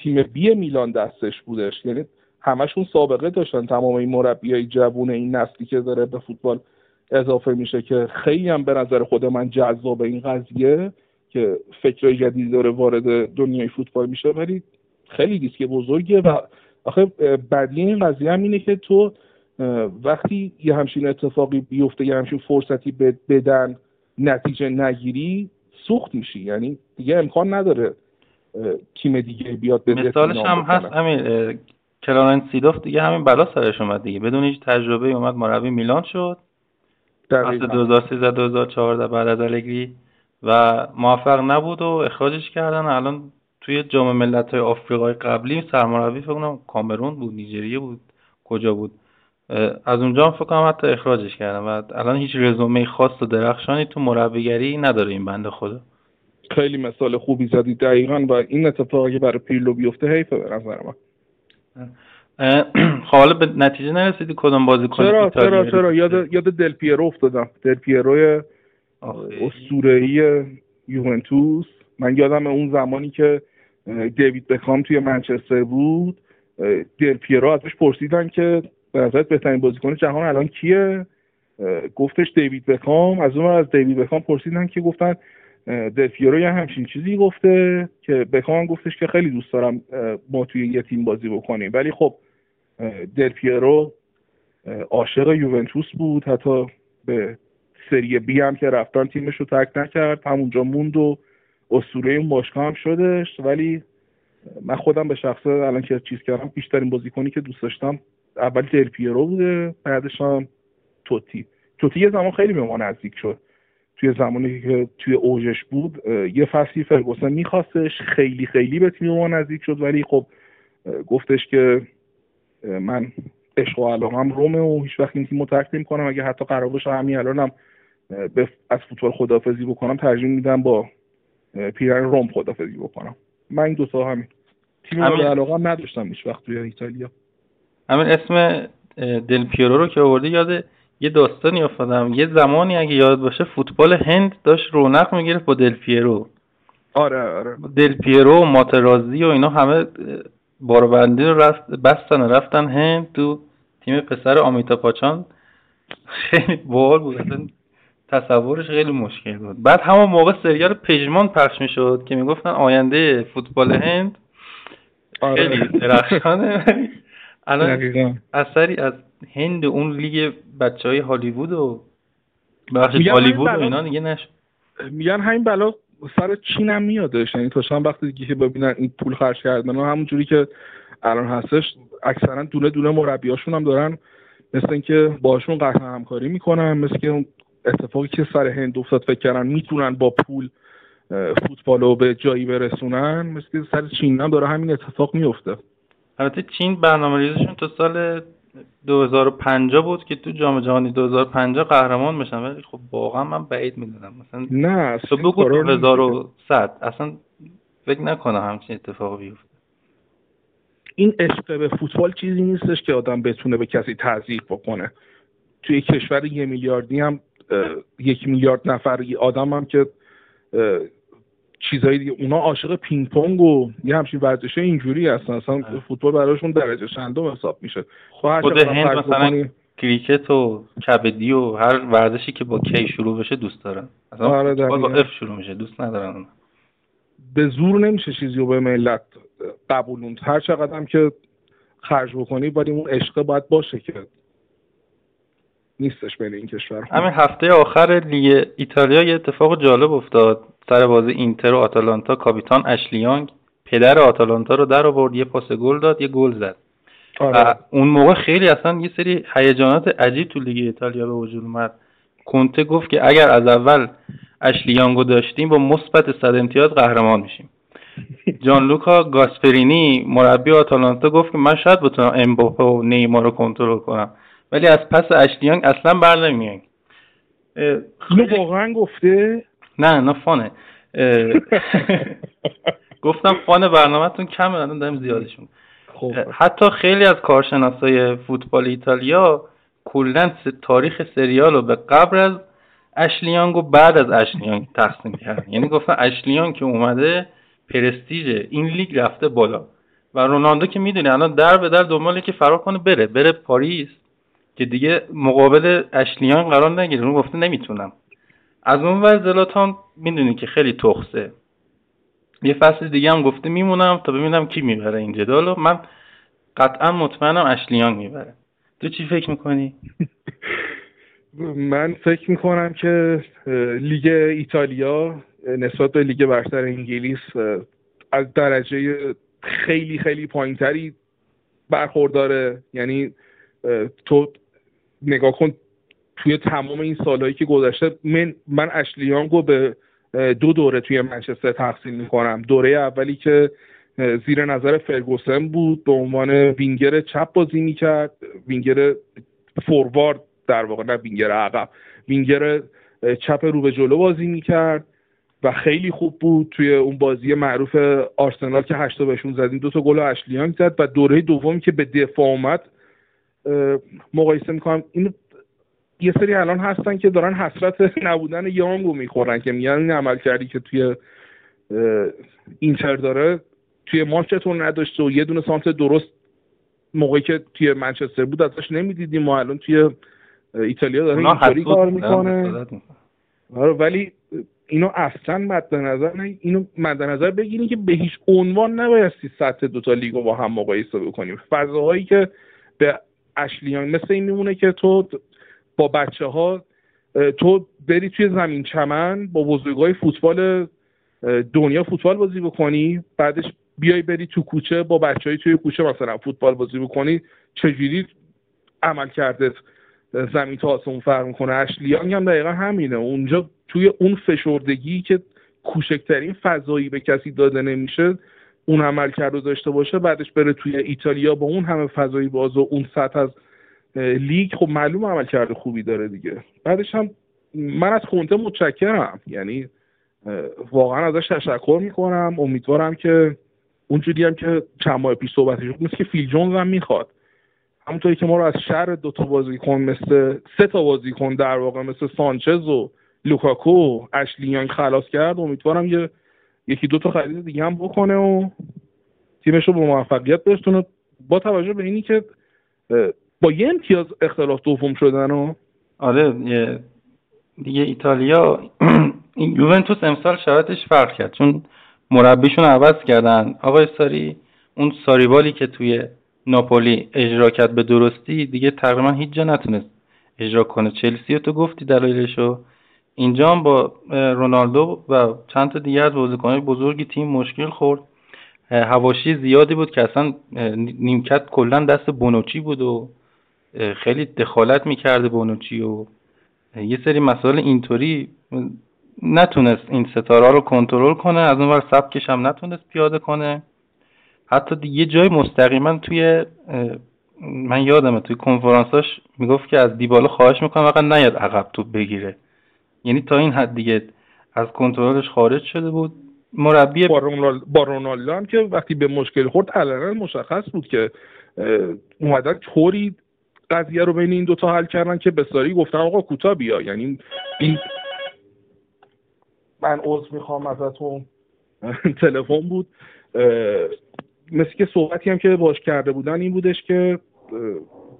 تیم بی میلان دستش بودش. یعنی همشون سابقه داشتن تمام این مربی های جوون این نسلی که داره به فوتبال اضافه میشه که خیلی هم به نظر خود من جذاب این قضیه که فکر جدید داره وارد دنیای فوتبال میشه ولی خیلی ریسک بزرگیه و آخه بدی این قضیه هم اینه که تو وقتی یه همچین اتفاقی بیفته یه همچین فرصتی بدن نتیجه نگیری سوخت میشی. یعنی دیگه امکان نداره تیم دیگه بیاد به مثالش هم هست همین کلارنس سیدوف دیگه همین بلا سرش اومد دیگه. بدون هیچ تجربه اومد مربی میلان شد. از 2013 2014 بعد از الگری و موفق نبود و اخراجش کردن. الان توی جام ملت های آفریقای قبلی سرمربی فکر کنم کامرون بود نیجریه بود. کجا بود؟ از اونجا هم فکر کنم حتی اخراجش کردن. و الان هیچ رزومه خاص و درخشانی تو مربیگری نداره این بنده خدا. خیلی مثال خوبی زدی دقیقا. و این اتفاقی که برای پیرلو بیفته حیفه به نظر من. خب حالا به نتیجه نرسیدی کدوم بازی کنی چرا چرا چرا؟ یاد یاد دل پیرو افتادم. دل پیروی اسطوره‌ای یوونتوس. من یادم اون زمانی که دیوید بکام توی منچستر بود دل پیرو ازش پرسیدن که به نظرت بهترین بازیکن جهان الان کیه؟ گفتش دیوید بکام از اون از دیوید بکام پرسیدن که گفتن دل پیرو یه همچین چیزی گفته که بکام گفتش که خیلی دوست دارم ما توی یه تیم بازی بکنیم. ولی خب دل پیرو عاشق یوونتوس بود. حتی به سری بی هم که رفتن تیمش رو تک نکرد. همونجا موند و اسطوره این باشگاه هم شدش. ولی من خودم به شخصه الان که چیز کردم بیشترین بازیکنی که دوست داشتم اول دل پیرو بوده بعدش هم توتی. توتی یه زمان خیلی به ما نزدیک شد. توی زمانی که توی اوجش بود یه فصلی فرگوسن میخواستش. خیلی خیلی به تیم ما نزدیک شد. ولی خب گفتش که من عشق و علاقم رومه و هیچ وقت این تیم ترک اگه حتی قرار باشه همین الانم از فوتبال خدافزی بکنم ترجیح میدم با پیرن روم خدافزی بکنم. من این دو تا همین. تیم همین... علاقه هم نداشتم هیچ وقت توی ایتالیا. همین اسم دل پیرو رو که آورده یاد یه داستانی افتادم. یه زمانی اگه یاد باشه فوتبال هند داشت رونق می‌گرفت با دل پیرو. آره آره. دل پیرو و ماترازی و اینا همه باربندی رو رفت بستن و رفتن هند تو تیم پسر آمیتا پاچان. خیلی بال بود. تصورش خیلی مشکل بود. بعد همون موقع سریال پژمان پخش می‌شد که می‌گفتن آینده فوتبال هند. آره. خیلی درخشانه. الان اثری از هند اون لیگ بچه های هالیوود و بخش هالیوود و اینا دیگه نشد میگن همین بلا سر چین هم میادش. یعنی تا وقتی دیگه که ببینن این پول خرج کردن همون جوری که الان هستش اکثرا دونه دونه مربیاشون هم دارن. مثل اینکه باشون قطع همکاری می‌کنن مثل که اتفاقی که سر هند افتاد فکر کردن می‌تونن با پول فوتبال رو به جایی برسونن مثل که سر چین هم داره همین اتفاق میفته البته چین برنامه ریزشون تا سال 2050 بود که تو جام جهانی 2050 قهرمان بشن ولی خب واقعا من بعید می‌دونم. مثلا نه تو بگو 2100 اصلا فکر نکنم همچین اتفاقی بیفته. این عشق به فوتبال چیزی نیستش که آدم بتونه به کسی تزریق بکنه. توی کشور یه میلیاردی هم یک میلیارد نفر آدم هم که چیزایی دیگه. اونا عاشق پینگ پونگ و یه همچین ورزش اینجوری هستن. اصلا فوتبال براشون درجه چندم حساب میشه. خب خود هند مثلا کریکت و کبدی و هر ورزشی که با K شروع بشه دوست دارن. اصلا آره با F شروع میشه دوست ندارن به زور نمیشه چیزی رو به ملت قبولوند هر چقدر هم که خرج بکنی باید اون عشقه باید باشه که نیستش بین این کشور. همین هفته آخر لیگ ایتالیا یه اتفاق جالب افتاد. سر بازی اینتر و آتالانتا کاپیتان اشلیانگ پدر آتالانتا رو در آورد یه پاس گل داد یه گل زد. آره. و اون موقع خیلی اصلا یه سری هیجانات عجیب تو لیگ ایتالیا به وجود اومد. کنته گفت که اگر از اول اشلیانگو داشتیم با مثبت صد امتیاز قهرمان میشیم. جان لوکا گاسپرینی مربی آتالانتا گفت که من شاید بتونم امباپه و نیمار رو کنترل کنم. ولی از پس اشلیانگ اصلا بر نمیاد اینو واقعا گفته؟ نه نه فانه. گفتم فان برنامهتون کمه الان داریم زیادشون. خب. حتی خیلی از کارشناسای فوتبال ایتالیا کلا تاریخ سریال رو به قبل از اشلیانگ و بعد از اشلیانگ تقسیم کردن. یعنی گفتن اشلیانگ که اومده پرستیژ این لیگ رفته بالا. و رونالدو که می‌دونی الان در به در دنباله که فرار کنه بره. بره پاریس. که دیگه مقابل اشلیان قرار نگیره. اون گفته نمی‌تونم. از اون ور زلاتان می‌دونی که خیلی تخصه یه فصل دیگه هم گفته میمونم تا ببینم کی می‌بره این جدالو. من قطعا مطمئنم اشلیان می‌بره. تو چی فکر می‌کنی؟ من فکر می‌کنم که لیگ ایتالیا نسبت به لیگ برتر انگلیس از درجه خیلی خیلی پایینتری برخورداره. یعنی تو نگاه کن توی تمام این سالهایی که گذشته من من اشلیانگو به دو دوره توی منچستر تقسیم می‌کنم. دوره اولی که زیر نظر فرگوسن بود به عنوان وینگر چپ بازی می‌کرد. وینگر فوروارد در واقع نه وینگر عقب. وینگر چپ رو به جلو بازی می‌کرد و خیلی خوب بود توی اون بازی معروف آرسنال که هشتا بهشون زدیم. دو تا گل اشلی یانگ زد و دوره دومی که به دفاع اومد مقایسه می‌کنم. این یه سری الان هستن که دارن حسرت نبودن یانگو می‌خورن که میگن این عملکردی که توی اینتر داره توی ماچتون نداشته و یه دونه سانت درست موقعی که توی منچستر بود ازش نمی‌دیدیم ما الان توی ایتالیا داره اینطوری کار می‌کنه. آره ولی اینو اصلا مد نظر نه اینو مد نظر بگیریم که به هیچ عنوان نبایستی سطح دوتا لیگو با هم مقایسه بکنیم. فضاهایی که به اشلیان مثل این میمونه که تو با بچه ها تو بری توی زمین چمن با بزرگای فوتبال دنیا فوتبال بازی بکنی بعدش بیای بری تو کوچه با بچه های توی کوچه مثلا فوتبال بازی بکنی چجوری عمل کرده زمین تا آسمون فرق می‌کنه؟ اشلیانگ هم دقیقا همینه. اونجا توی اون فشردگی که کوچکترین فضایی به کسی داده نمیشه اون عمل کرده داشته باشه بعدش بره توی ایتالیا با اون همه فضایی باز و اون سطح از لیگ خب معلوم عمل کرده خوبی داره دیگه. بعدش هم من از خونته متشکرم. یعنی واقعا ازش تشکر می‌کنم. امیدوارم که اونجوری هم که چند ماه پیش صحبتش بود که فیل جونز هم می‌خواد. همونطوری که ما رو از شهر دو تا بازیکن مثل سه تا بازیکن در واقع مثل سانچز و لوکاکو اشلیانگ خلاص کرد امیدوارم یه یکی دو تا خرید دیگه هم بکنه و تیمش رو به موفقیت برسونه. با توجه به اینی که با یه امتیاز اختلاف دوم شدن و آره دیگه ایتالیا یوونتوس امسال شرایطش فرق کرد چون مربیشون عوض کردن. آقای ساری اون ساریبالی که توی ناپولی اجرا کرد به درستی دیگه تقریبا هیچ جا نتونست اجرا کنه. چلسی رو تو گفتی دلایلشو. اینجا هم با رونالدو و چند تا دیگه از بازیکنهای بزرگی تیم مشکل خورد. هواشی زیادی بود که اصلا نیمکت کلا دست بونوچی بود و خیلی دخالت می‌کرده بونوچی و یه سری مسائل اینطوری نتونست این ستاره رو کنترل کنه. از اون ور سبکش هم نتونست پیاده کنه. حتی یه جای مستقیما توی من یادمه توی کنفرانساش می‌گفت که از دیبالا خواهش می‌کنم فقط نیاد عقب توپ بگیره. یعنی تا این حد دیگه از کنترلش خارج شده بود. مربی با, با رونالدو هم که وقتی به مشکل خورد علنا مشخص بود که اومدن طوری قضیه رو بین این دوتا حل کردن که به ساری گفتن آقا کوتا بیا. یعنی این من عذر می‌خوام ازتون. تلفن بود. مثل که صحبتی هم که باش کرده بودن این بودش که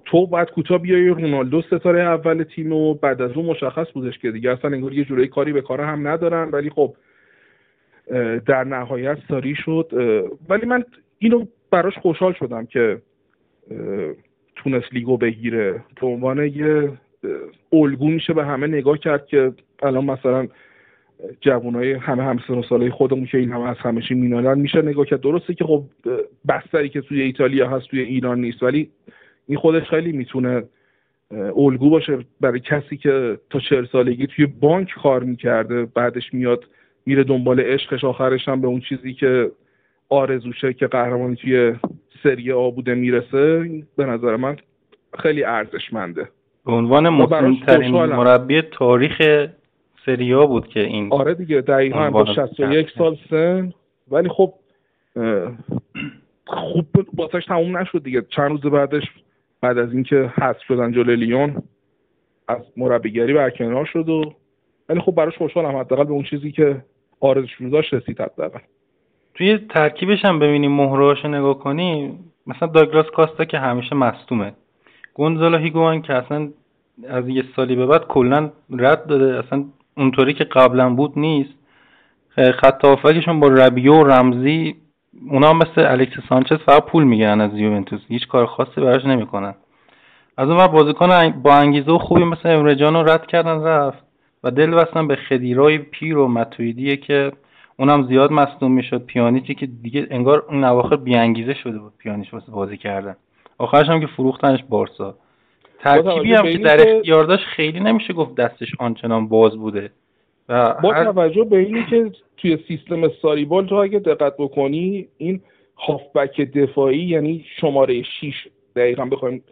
تو باید کوتا بیای رونالدو ستاره اول تیم و بعد از اون مشخص بودش که دیگه اصلا انگار یه جورایی کاری به کار هم ندارن. ولی خب در نهایت ساری شد. ولی من اینو براش خوشحال شدم که تونست لیگو بگیره. به عنوان یه الگو میشه به همه نگاه کرد که الان مثلا جوانای همه همسن و ساله خودمون که این همه از همشی مینالن میشه نگاه کرد. درسته که خب بستری که توی ایتالیا هست توی ایران نیست ولی این خودش خیلی می‌تونه الگو باشه برای کسی که تا چهل سالگی توی بانک کار می‌کرده بعدش میاد میره دنبال عشقش آخرش هم به اون چیزی که آرزوشه که قهرمانی توی سری آ بوده می‌رسه به نظر من خیلی ارزشمنده. به عنوان مسنترین مربی تاریخ سریا بود که این آره دیگه دقیقا با 61 سال سن. ولی خب خوب باسش تموم نشد دیگه. چند روز بعدش بعد از اینکه حذف شدن جلوی لیون از مربیگری برکنار شد و ولی خب براش خوشحالم. حداقل به اون چیزی که آرزوش داشت رسید حداقل. توی ترکیبش هم ببینیم مهرهاش نگاه کنیم مثلا داگلاس کاستا که همیشه مصدومه. گونزالا هیگوان که اصلا از یه سالی به بعد کلا رد داده اصلا اونطوری که قبلا بود نیست. خط با ربیو و رمزی اونا هم مثل الکس سانچز فقط پول می‌گیرن از یوونتوس. هیچ کار خاصی براش نمی‌کنن. از اون بازیکن با انگیزه و خوبی مثل امرجان رو رد کردن رفت و دل بستن به خدیرای پیر و متویدیه که اونم زیاد مصدوم می‌شد. پیانیتی که دیگه انگار اون اواخر بیانگیزه شده بود پیانیش واسه بازی کردن. آخرش هم که فروختنش بارسا. ترکیبی هم که در اختیار داشت خیلی نمیشه گفت دستش آنچنان باز بوده. با توجه به اینی که توی سیستم ساریبال تو اگه دقت بکنی این هافبک دفاعی یعنی شماره 6 دقیقا بخوایم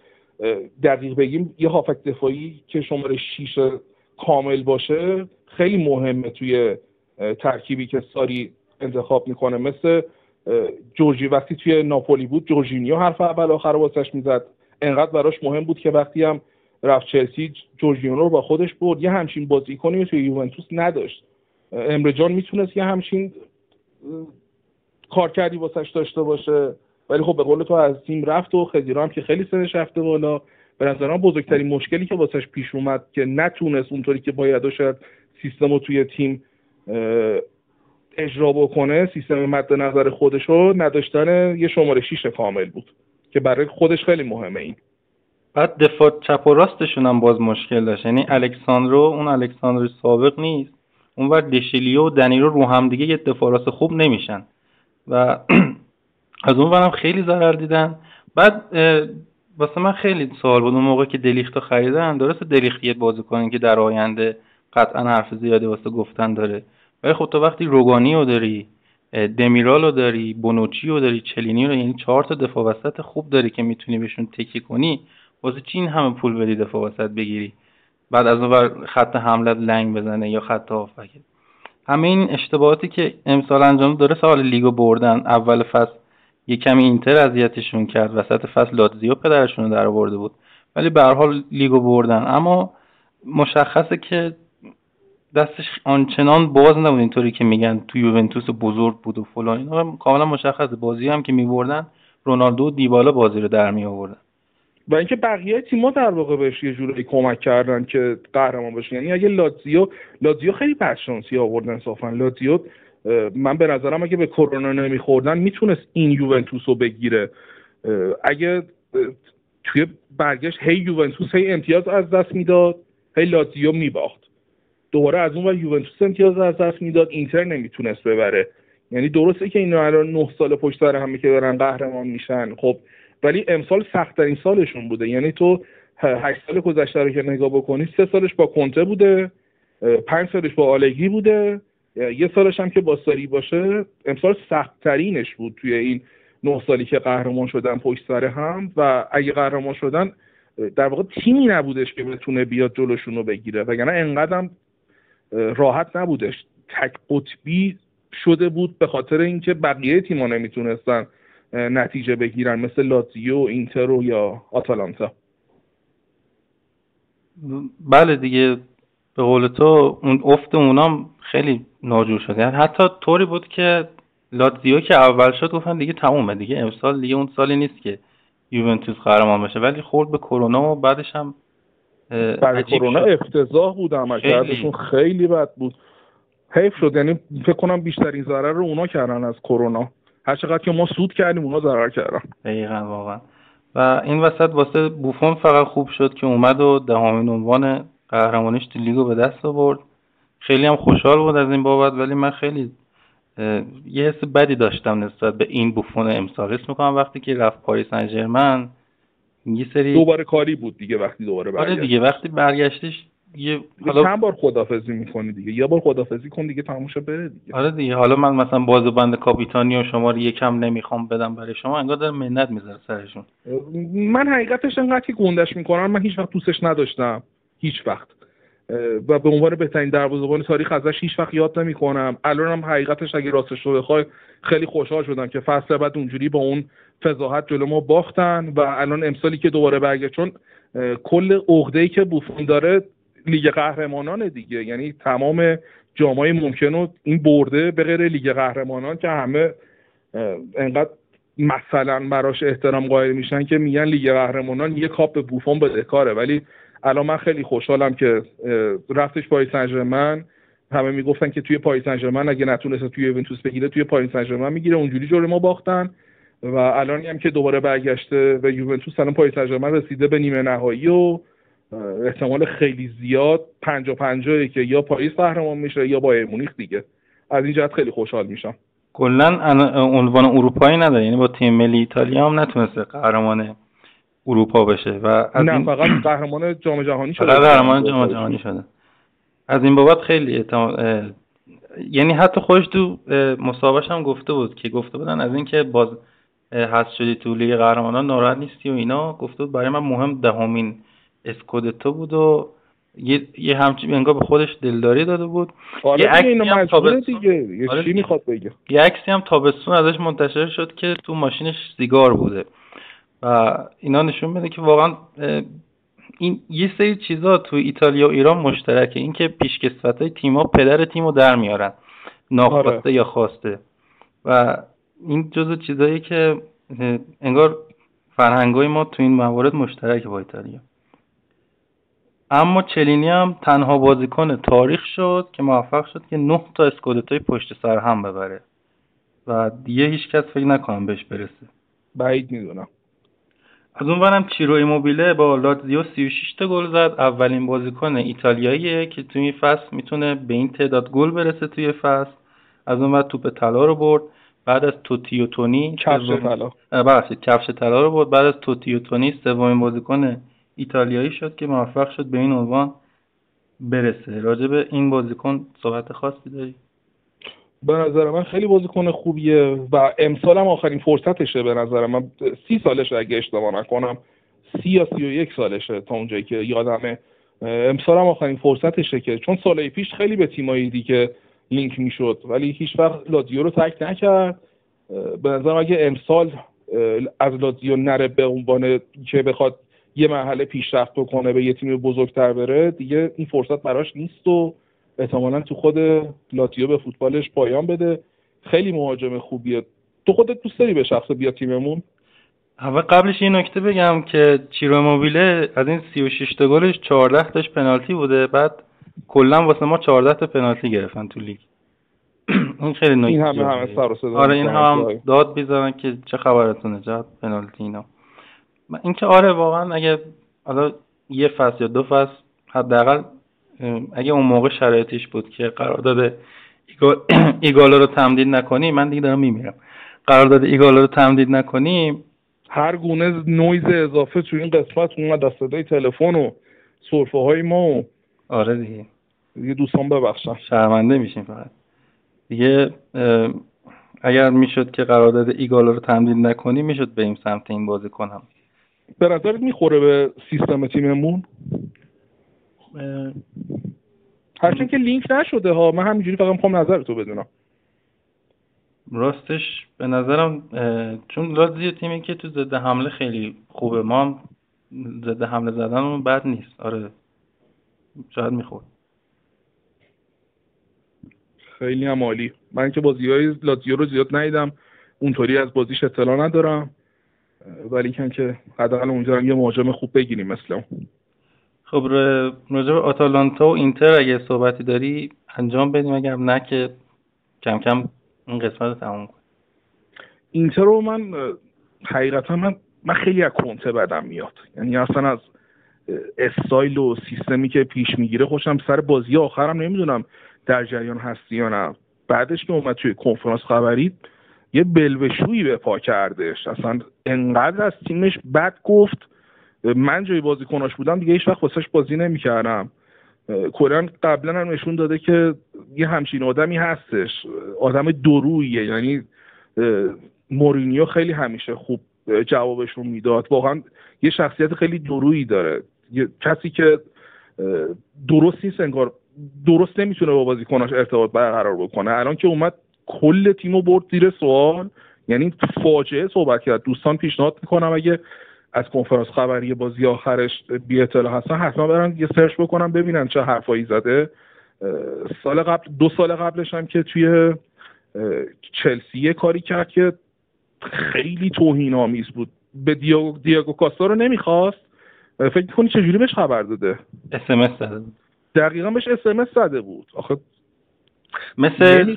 دقیق بگیم یه هافک دفاعی که شماره 6 کامل باشه خیلی مهمه توی ترکیبی که ساری انتخاب می‌کنه مثل جورجی. وقتی توی ناپولی بود جورجینیو حرف اول آخر واسش می‌زد. انقدر براش مهم بود که وقتی هم رفت چلسی جورجینیو رو با خودش برد. یه همچین بازیکنی توی یوونتوس نداشت. امرجان می‌تونست یه همچین کارکردی واسش داشته باشه. ولی خب به قول تو از تیم رفت و خدیرا هم که خیلی سنش رفته بالا. به نظرم بزرگترین مشکلی که واسش پیش اومد که نتونست اونطوری که باید شاید سیستم رو توی تیم اجرا بکنه سیستم مد نظر خودش رو نداشتن یه شماره 6 کامل بود. که برای خودش خیلی مهمه این. بعد دفاع چپ و راستشون هم باز مشکل داشت. یعنی الکساندرو اون الکساندرو سابق نیست. اونور دشلیو و دنیرو رو هم دیگه یه دفاع راست خوب نمیشن. و از اون هم خیلی ضرر دیدن. بعد واسه من خیلی سوال بود. اون موقع که دلیختو خریدن درست دلیخت یه بازیکنی که در آینده قطعا حرف زیادی واسه گفتن داره. ولی خب تو وقتی روگانی رو داری دمیرال رو داری بونوچی رو داری چلینی رو یعنی چهار تا دفاع وسط خوب داری که می‌تونی بهشون تکی کنی واسه چی این همه پول بدی دفاع وسط بگیری؟ بعد از اون خط حملت لنگ بزنه یا خط هافکت همه این اشتباهاتی که امسال انجام داره سال لیگو بردن. اول فصل یه کمی اینتر اذیتشون کرد. وسط فصل لاتزیو پدرشون رو در آورده بود. ولی به حال لیگو بردن. اما مشخصه که دستش آنچنان باز نبود. اینطوری که میگن تو یوونتوس بزرگ بود و فلان. اینا کاملا مشخصه. بازی هم که میبردن رونالدو و دیبالا بازی رو در می و اینکه بقیه تیم‌ها در واقع بهش یه جوری کمک کردن که قهرمان بشه یعنی اگه لاتزیو لاتزیو خیلی بدشانسی آوردن صافا لاتزیو من به نظرم اگه به کرونا نمیخوردن می‌تونست این یوونتوس رو بگیره اگه توی برگشت هی یوونتوس هی امتیاز از دست می‌داد هی لاتزیو میباخت. دوباره از اون ور یوونتوس امتیاز از دست می‌داد اینتر نمی‌تونست ببره. یعنی درسته که اینا الان نه سال پشت سر همه که دارن قهرمان میشن. خب ولی امسال سختترین سالشون بوده. یعنی تو هشت سال گذشته رو که نگاه بکنی سه سالش با کنته بوده پنج سالش با آلگی بوده. یه سالش هم که با ساری باشه امسال سختترینش بود توی این نه سالی که قهرمان شدن پشت سر هم. و اگه قهرمان شدن در واقع تیمی نبودش که بتونه بیاد جلوشون رو بگیره. وگرنه انقدرم راحت نبودش. تک قطبی شده بود به خاطر اینکه بقیه تیما نمی‌تونستن نتیجه بگیرن مثل لاتزیو اینترو یا آتالانتا. بله دیگه به قول تو اون افت اونام خیلی ناجور شد یعنی حتی طوری بود که لاتزیو که اول شد گفتن دیگه تمومه دیگه امسال دیگه اون سالی نیست که یوونتوس قهرمان بشه. ولی خورد به کرونا و بعدش هم برای کرونا افتضاح بود عملکردشون خیلی بد بود. حیف شد یعنی فکر کنم بیشترین ضرر رو اونا کردن از کرونا. هر چقدر که ما سود کردیم اونا ضرر کردن. دقیقا واقعا. و این وسط واسه بوفون فقط خوب شد که اومد و دهمین عنوان قهرمانیش تو لیگو به دست آورد. خیلی هم خوشحال بود از این بابت ولی من خیلی یه حس بدی داشتم نسبت به این بوفون امسال حس می‌کنم. وقتی که رفت پاریس سن یه سری دوباره کاری بود دیگه وقتی دوباره برگشت. آره دیگه وقتی برگشتش یه حالا چند بار خدافزی می‌کنی دیگه؟ یه بار خدافزی کن دیگه تموشه بره دیگه. آره دیگه. حالا من مثلا بازو بند کاپیتانی و شما رو یکم نمی‌خوام بدم برای شما انگار داره منت می‌ذاره سرشون. من حقیقتش انقدر که گندش می‌کنم من هیچ وقت دوستش نداشتم هیچ وقت. و به عنوان بهترین دروازه‌بان تاریخ ازش هیچ وقت یاد نمی‌کنم. الانم حقیقتش اگه راستش رو بخوای خیلی خوشحال شدم که فصل بعد اونجوری با اون فضاحت جلو ما باختن و الان امسالی که دوباره برگشت چون کل عقده‌ای که بوفون داره لیگ قهرمانان دیگه. یعنی تمام جام‌های ممکن رو این برده به غیر لیگ قهرمانان که همه انقدر مثلا براش احترام قائل میشن که میگن لیگ قهرمانان یه کاپ به بوفون بدهکاره. ولی الان من خیلی خوشحالم که رفتش پاریس سن همه می‌گفتن که توی پاریس سن اگه نتونست توی یوونتوس بگیره توی پاریس سن می‌گیره. اونجوری جلوی ما باختن و الان هم که دوباره برگشته و یوونتوس الان پاریس سن رسیده به نیمه نهایی و احتمال خیلی زیاد پنجا پنجایی که یا پاریس قهرمان میشه یا با مونیخ دیگه. از این جهت خیلی خوشحال میشم. کلا عنوان اروپایی نداره. یعنی با تیم ملی ایتالیا هم نتونسته قهرمان اروپا بشه و از نه فقط قهرمان جام جهانی شده. قهرمان جام جهانی شده. از این بابت خیلی یعنی حتی خودش تو مسابقش هم گفته بود که گفته بودن از اینکه باز هست شدی تو لیگ قهرمانان ناراحت نیستی و اینا. گفته بود برای من مهم دهمین اسکودتو بود و یه, یه همچین انگار به خودش دلداری داده بود. یه عکسی هم تابستون دیگه. چی می‌خواد بگه؟ یه عکسی هم تابستون ازش منتشر شد که تو ماشینش سیگار بوده. و اینا نشون میده که واقعا این یه سری چیزا تو ایتالیا و ایران مشترکه. اینکه پیشکسوت های تیما پدر تیمو در میارن. ناخواسته آره. یا خواسته. و این جزو چیزایی که انگار فرهنگای ما تو این موارد مشترکه با ایتالیا. اما چلینی هم تنها بازیکن تاریخ شد که موفق شد که نه تا اسکودتای پشت سر هم ببره. و دیگه هیچ کس فکر نکنم بهش برسه. بعید می‌دونم. از اون برم چیرو ایموبیله با لاتزیو 36 تا گل زد. اولین بازیکن ایتالیاییه که توی این فصل می‌تونه به این تعداد گل برسه توی فصل. از اون بعد توپ طلا رو برد. بعد از توتی و تونی کفش طلا. ببخشید کفش طلا رو برد. بعد از توتی و تونی سومین بازیکن ایتالیایی شد که موفق شد به این عنوان برسه. راجع به این بازیکن صحبت خاصی داری؟ به نظر من خیلی بازیکن خوبیه و امسال هم آخرین فرصتشه به نظر من. سی سالشه اگه اشتباه نکنم. سی یا سی و یک سالشه تا اونجایی که یادمه. امسال هم آخرین فرصتشه که چون سالهای پیش خیلی به تیمایی دیگه لینک می‌شد ولی هیچ وقت لاتزیو رو تک نکرد. به نظرم اگه امسال از لاتزیو نره به عنوان که بخواد یه مرحله پیشرفت بکنه به یه تیم بزرگتر بره دیگه این فرصت براش نیست و احتمالا تو خود لاتیو به فوتبالش پایان بده. خیلی مهاجم خوبیه. تو خودت دوست داری به شخص بیا تیممون؟ اول قبلش این نکته بگم که چیرو موبیله از این 36 تا گلش 14 تاش پنالتی بوده بعد کلا واسه ما 14 تا پنالتی گرفتن تو لیگ. این خیلی نکته این همه همه سر و آره این هم داد بیزارن که چه خبرتونه جد پنالتی اینا. اینکه آره واقعا اگه حالا یه فصل یا دو فصل حداقل اگه اون موقع شرایطش بود که قرارداد ایگالا رو تمدید نکنی من دیگه دارم میمیرم. قرارداد ایگالا رو تمدید نکنی هر گونه نویز اضافه تو این قسمت اومد از صدای تلفن و سرفه های ما و آره دیگه. دیگه دوستان ببخشن. شرمنده میشیم فقط. دیگه اگر می‌شد که قرارداد ایگالا رو تمدید نکنی می‌شد بریم سمت این بازی کنم به نظرت می‌خوره به سیستم تیممون؟ هرچند که لینک نشده ها من همینجوری فقط می‌خوام نظر تو بدونم. راستش به نظرم چون لازی تیمی که تو ضد حمله خیلی خوبه ما ضد حمله زدن بد نیست. آره شاید می‌خورد. خیلی هم عالی. من که بازی های لاتزیو رو زیاد ندیدم. اونطوری از بازیش اطلاع ندارم. ولی که حداقل اونجا هم یه مهاجم خوب بگیریم مثل اون. خب راجع به آتالانتا و اینتر اگه صحبتی داری انجام بدیم. اگر نه که کم کم این قسمت رو تموم کنیم. اینتر رو من حقیقتا من من خیلی از کنته بدم میاد. یعنی اصلا از استایل و سیستمی که پیش می‌گیره خوشم سر بازی آخرم نمی‌دونم در جریان هستی یا نه. بعدش که اومد توی کنفرانس خبری یه بلوشویی به پا کردش. اصلا انقدر از تیمش بد گفت. من جای بازیکناش بودم دیگه هیچ وقت واسش بازی نمی‌کردم. کلا قبلا هم نشون داده که یه همچین آدمی هستش. آدم درویه یعنی مورینیو خیلی همیشه خوب جوابشون می‌داد. واقعا یه شخصیت خیلی درویی داره. یه کسی که درست نیست انگار درست نمی‌تونه با بازیکناش ارتباط برقرار بکنه. الان که اومد کل تیمو برد زیر سوال. یعنی فاجعه صحبت کرد. دوستان پیشنهاد می‌کنم اگه از کنفرانس خبری بازی آخرش بی اطلاع هستن حتما برن یه سرچ بکنم ببینن چه حرفایی زده. سال قبل دو سال قبلش هم که توی چلسی کاری کرد که خیلی توهین آمیز بود. به دیاگو, دیاگو کاستا رو نمی‌خواست. فکر کنی چجوری بهش خبر داده؟ اسمس بود. دقیقا بهش اسمس زده بود. آخه مثل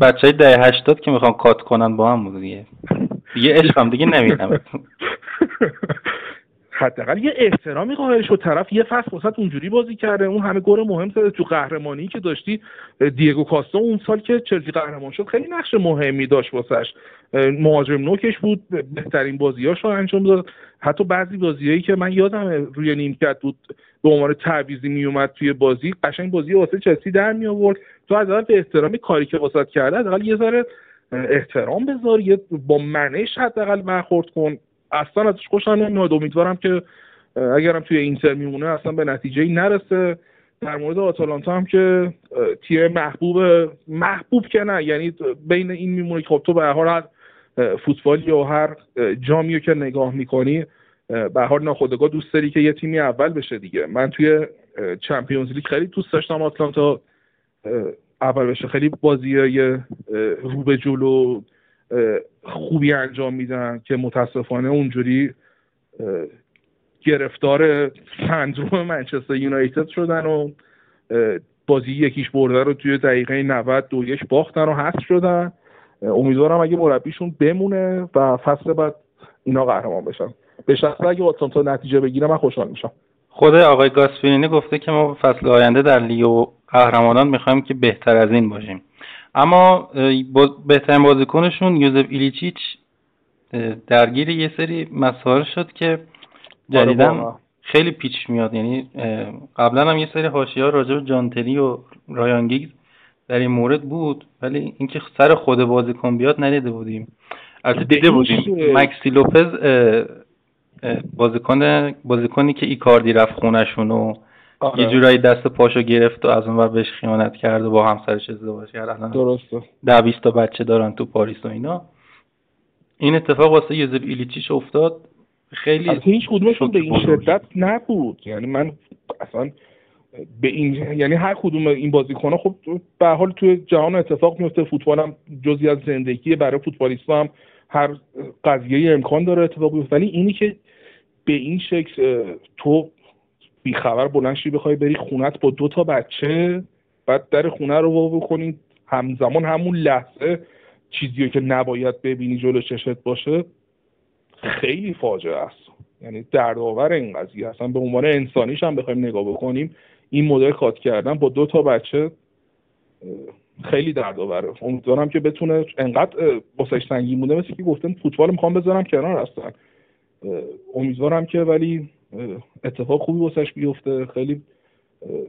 بچه های ده هشتاد که می‌خوان کات کنن با هم بود دیگه. دیگه عشقم دیگه نمیدم حداقل یه احترامی قائل شد. طرف یه فصل وسط اونجوری بازی کرده. اون همه گل مهم زده. تو قهرمانی که داشتی دیگو کاستا اون سال که چلسی قهرمان شد خیلی نقش مهمی داشت واسش. مهاجم نوکش بود. بهترین بازیاش رو انجام داد. حتی بعضی بازیایی که من یادم روی نیمکت بود به عنوان تعویضی میومد توی بازی. قشنگ بازی واسه چلسی در می آورد تو از به احترامی کاری که واسط کرده حداقل یه ذره احترام بذار یه با منش حداقل برخورد کن. اصلا ازش خوشم نمیاد. امیدوارم که اگرم توی اینتر میمونه اصلا به نتیجه نرسه. در مورد آتالانتا هم که تیم محبوب محبوب که نه. یعنی بین این میمونه که خب تو به هر فوتبال یا هر جامی که نگاه می‌کنی به هر ناخودآگاه دوست داری که یه تیمی اول بشه دیگه. من توی چمپیونز لیگ خیلی دوست داشتم آتلانتا اول بشه. خیلی بازی رو به جلو خوبی انجام میدن که متاسفانه اونجوری گرفتار سندروم منچستر یونایتد شدن و بازی یکیش برده رو توی دقیقه 90 دو یک باختن و هست شدن. امیدوارم اگه مربیشون بمونه و فصل بعد اینا قهرمان بشن. به شخص اگه آتلانتا نتیجه بگیره من خوشحال میشم. خود آقای گاسپرینی گفته که ما فصل آینده در لیگ و قهرمانان می‌خوایم که بهتر از این باشیم. اما بهترین بازیکنشون یوزف ایلیچیچ درگیر یه سری مسائل شد که آره جدیدن خیلی پیچ میاد. یعنی قبلا هم یه سری حاشیه ها راجع به جانتری و رایانگیگز در این مورد بود ولی اینکه سر خود بازیکن بیاد ندیده بودیم. البته دیده بودیم. مکسی لوپز بازیکن بازیکنی که ایکاردی رفت خونشون و آره. یه جورایی دست پاشو گرفت و از اون بهش خیانت کرد و با همسرش ازدواج کرد. درسته. ده بیست تا بچه دارن تو پاریس و اینا. این اتفاق واسه یوزف ایلیچیش افتاد. خیلی هیچ کدومشون به این شدت نبود. یعنی من اصلا به این یعنی هر کدوم این بازیکن‌ها خب به حال توی جهان اتفاق میفته. فوتبال هم جزی از زندگی برای فوتبالیست هم هر قضیه امکان داره اتفاق بیفته. ولی اینی که به این شکل تو بیخبر بلند شی بخوای بری خونت با دو تا بچه بعد در خونه رو وا بکنی. همزمان همون لحظه چیزی که نباید ببینی جلو چشت باشه خیلی فاجعه است. یعنی دردآور این قضیه اصلا به عنوان انسانیش هم بخوایم نگاه بکنیم این مدل کات کردن با دو تا بچه خیلی دردآوره. امیدوارم که بتونه انقدر باسش سنگین بوده مثل که گفتم فوتبال می‌خوام بذارم کنار هستن امیدوارم که ولی اتفاق خوبی واسش بیفته. خیلی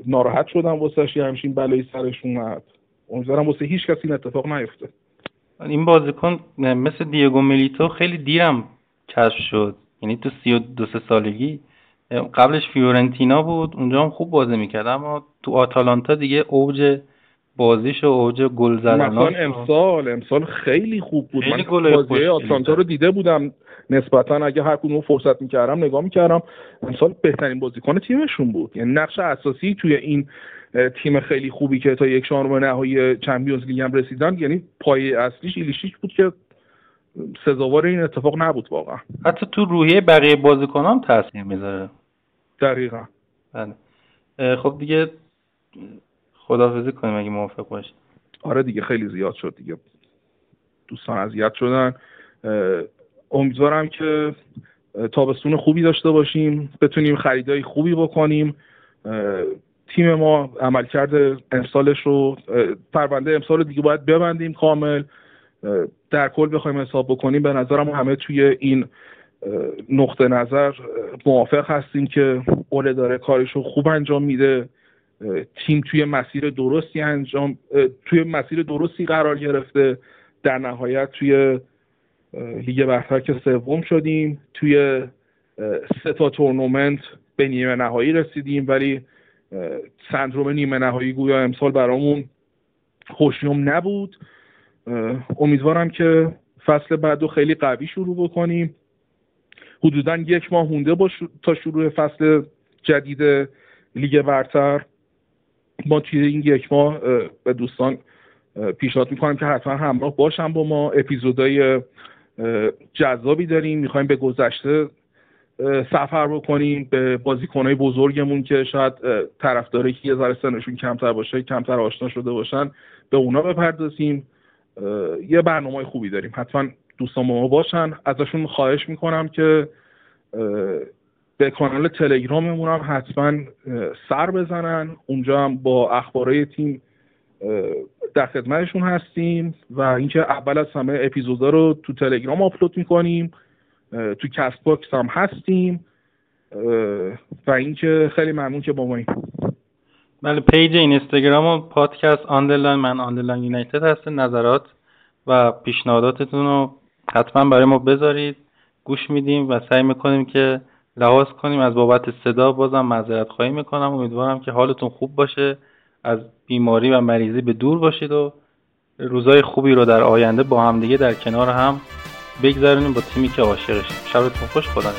ناراحت شدم واسش یه همچین بلایی سرش اومد. امیدوارم واسه هیچ کسی این اتفاق نیفته. این بازیکن مثل دیگو میلیتو خیلی دیرم کشف شد. یعنی تو سی و دو سه سالگی. قبلش فیورنتینا بود. اونجا هم خوب بازی می‌کرد. اما تو آتالانتا دیگه اوج بازیش و اوج گل مثلا امسال امسال خیلی خوب بود. خیلی من بازی آتالانتا رو دیده بودم. نسبتا اگه هر کدوم فرصت می‌کردم نگاه می‌کردم. امسال بهترین بازیکن تیمشون بود. یعنی نقش اساسی توی این تیم خیلی خوبی که تا یک شانم نهایی چمپیونز لیگ هم رسیدن یعنی پای اصلیش ایلیشیچ بود که سزاوار این اتفاق نبود واقعا. حتی تو روحیه بقیه بازیکنان تاثیر می‌ذاره. دقیقا. بله. خب دیگه خداحافظی کنیم اگه موافق باشی. آره دیگه خیلی زیاد شد دیگه. دوستان اذیت شدن. امیدوارم که تابستون خوبی داشته باشیم بتونیم خریدای خوبی بکنیم. تیم ما عملکرد امسالش رو پرونده امسال دیگه باید ببندیم کامل. در کل بخوایم حساب بکنیم. به نظرم همه توی این نقطه نظر موافق هستیم که اوله داره کارش رو خوب انجام میده. تیم توی مسیر درستی انجام توی مسیر درستی قرار گرفته. در نهایت توی لیگ برتر که سوم شدیم توی سه تا تورنمنت به نیمه نهایی رسیدیم. ولی سندروم نیمه نهایی گویا امسال برامون خوشیوم نبود. امیدوارم که فصل بعد رو خیلی قوی شروع بکنیم. حدودا یک ماه مونده تا شروع فصل جدید لیگ برتر. ما توی این یک ماه به دوستان پیشنهاد می‌کنم که حتما همراه باشم با ما. اپیزودهای جذابی داریم. می‌خوایم به گذشته سفر بکنیم به بازیکنهای بزرگمون که شاید طرفداری که یه ذره سنشون کمتر باشه کمتر آشنا شده باشن به اونا بپردازیم. یه برنامه خوبی داریم. حتما دوستان ما باشن. ازشون خواهش می‌کنم که به کانال تلگراممون هم حتما سر بزنن. اونجا هم با اخبارهای تیم در خدمتشون هستیم و اینکه اول از همه اپیزودا رو تو تلگرام آپلود می‌کنیم تو Castbox هم هستیم. و اینکه خیلی ممنون که با ما این. بله پیج اینستاگرام و پادکست underline من underline یونایتد هست نظرات و پیشنهاداتتون رو حتما برای ما بذارید. گوش میدیم و سعی می‌کنیم که لحاظ کنیم از بابت صدا بازم معذرت خواهی می‌کنم. امیدوارم که حالتون خوب باشه از بیماری و مریضی به دور باشید و روزای خوبی رو در آینده با همدیگه در کنار هم بگذرونیم با تیمی که عاشقشیم. شبتون خوش خدا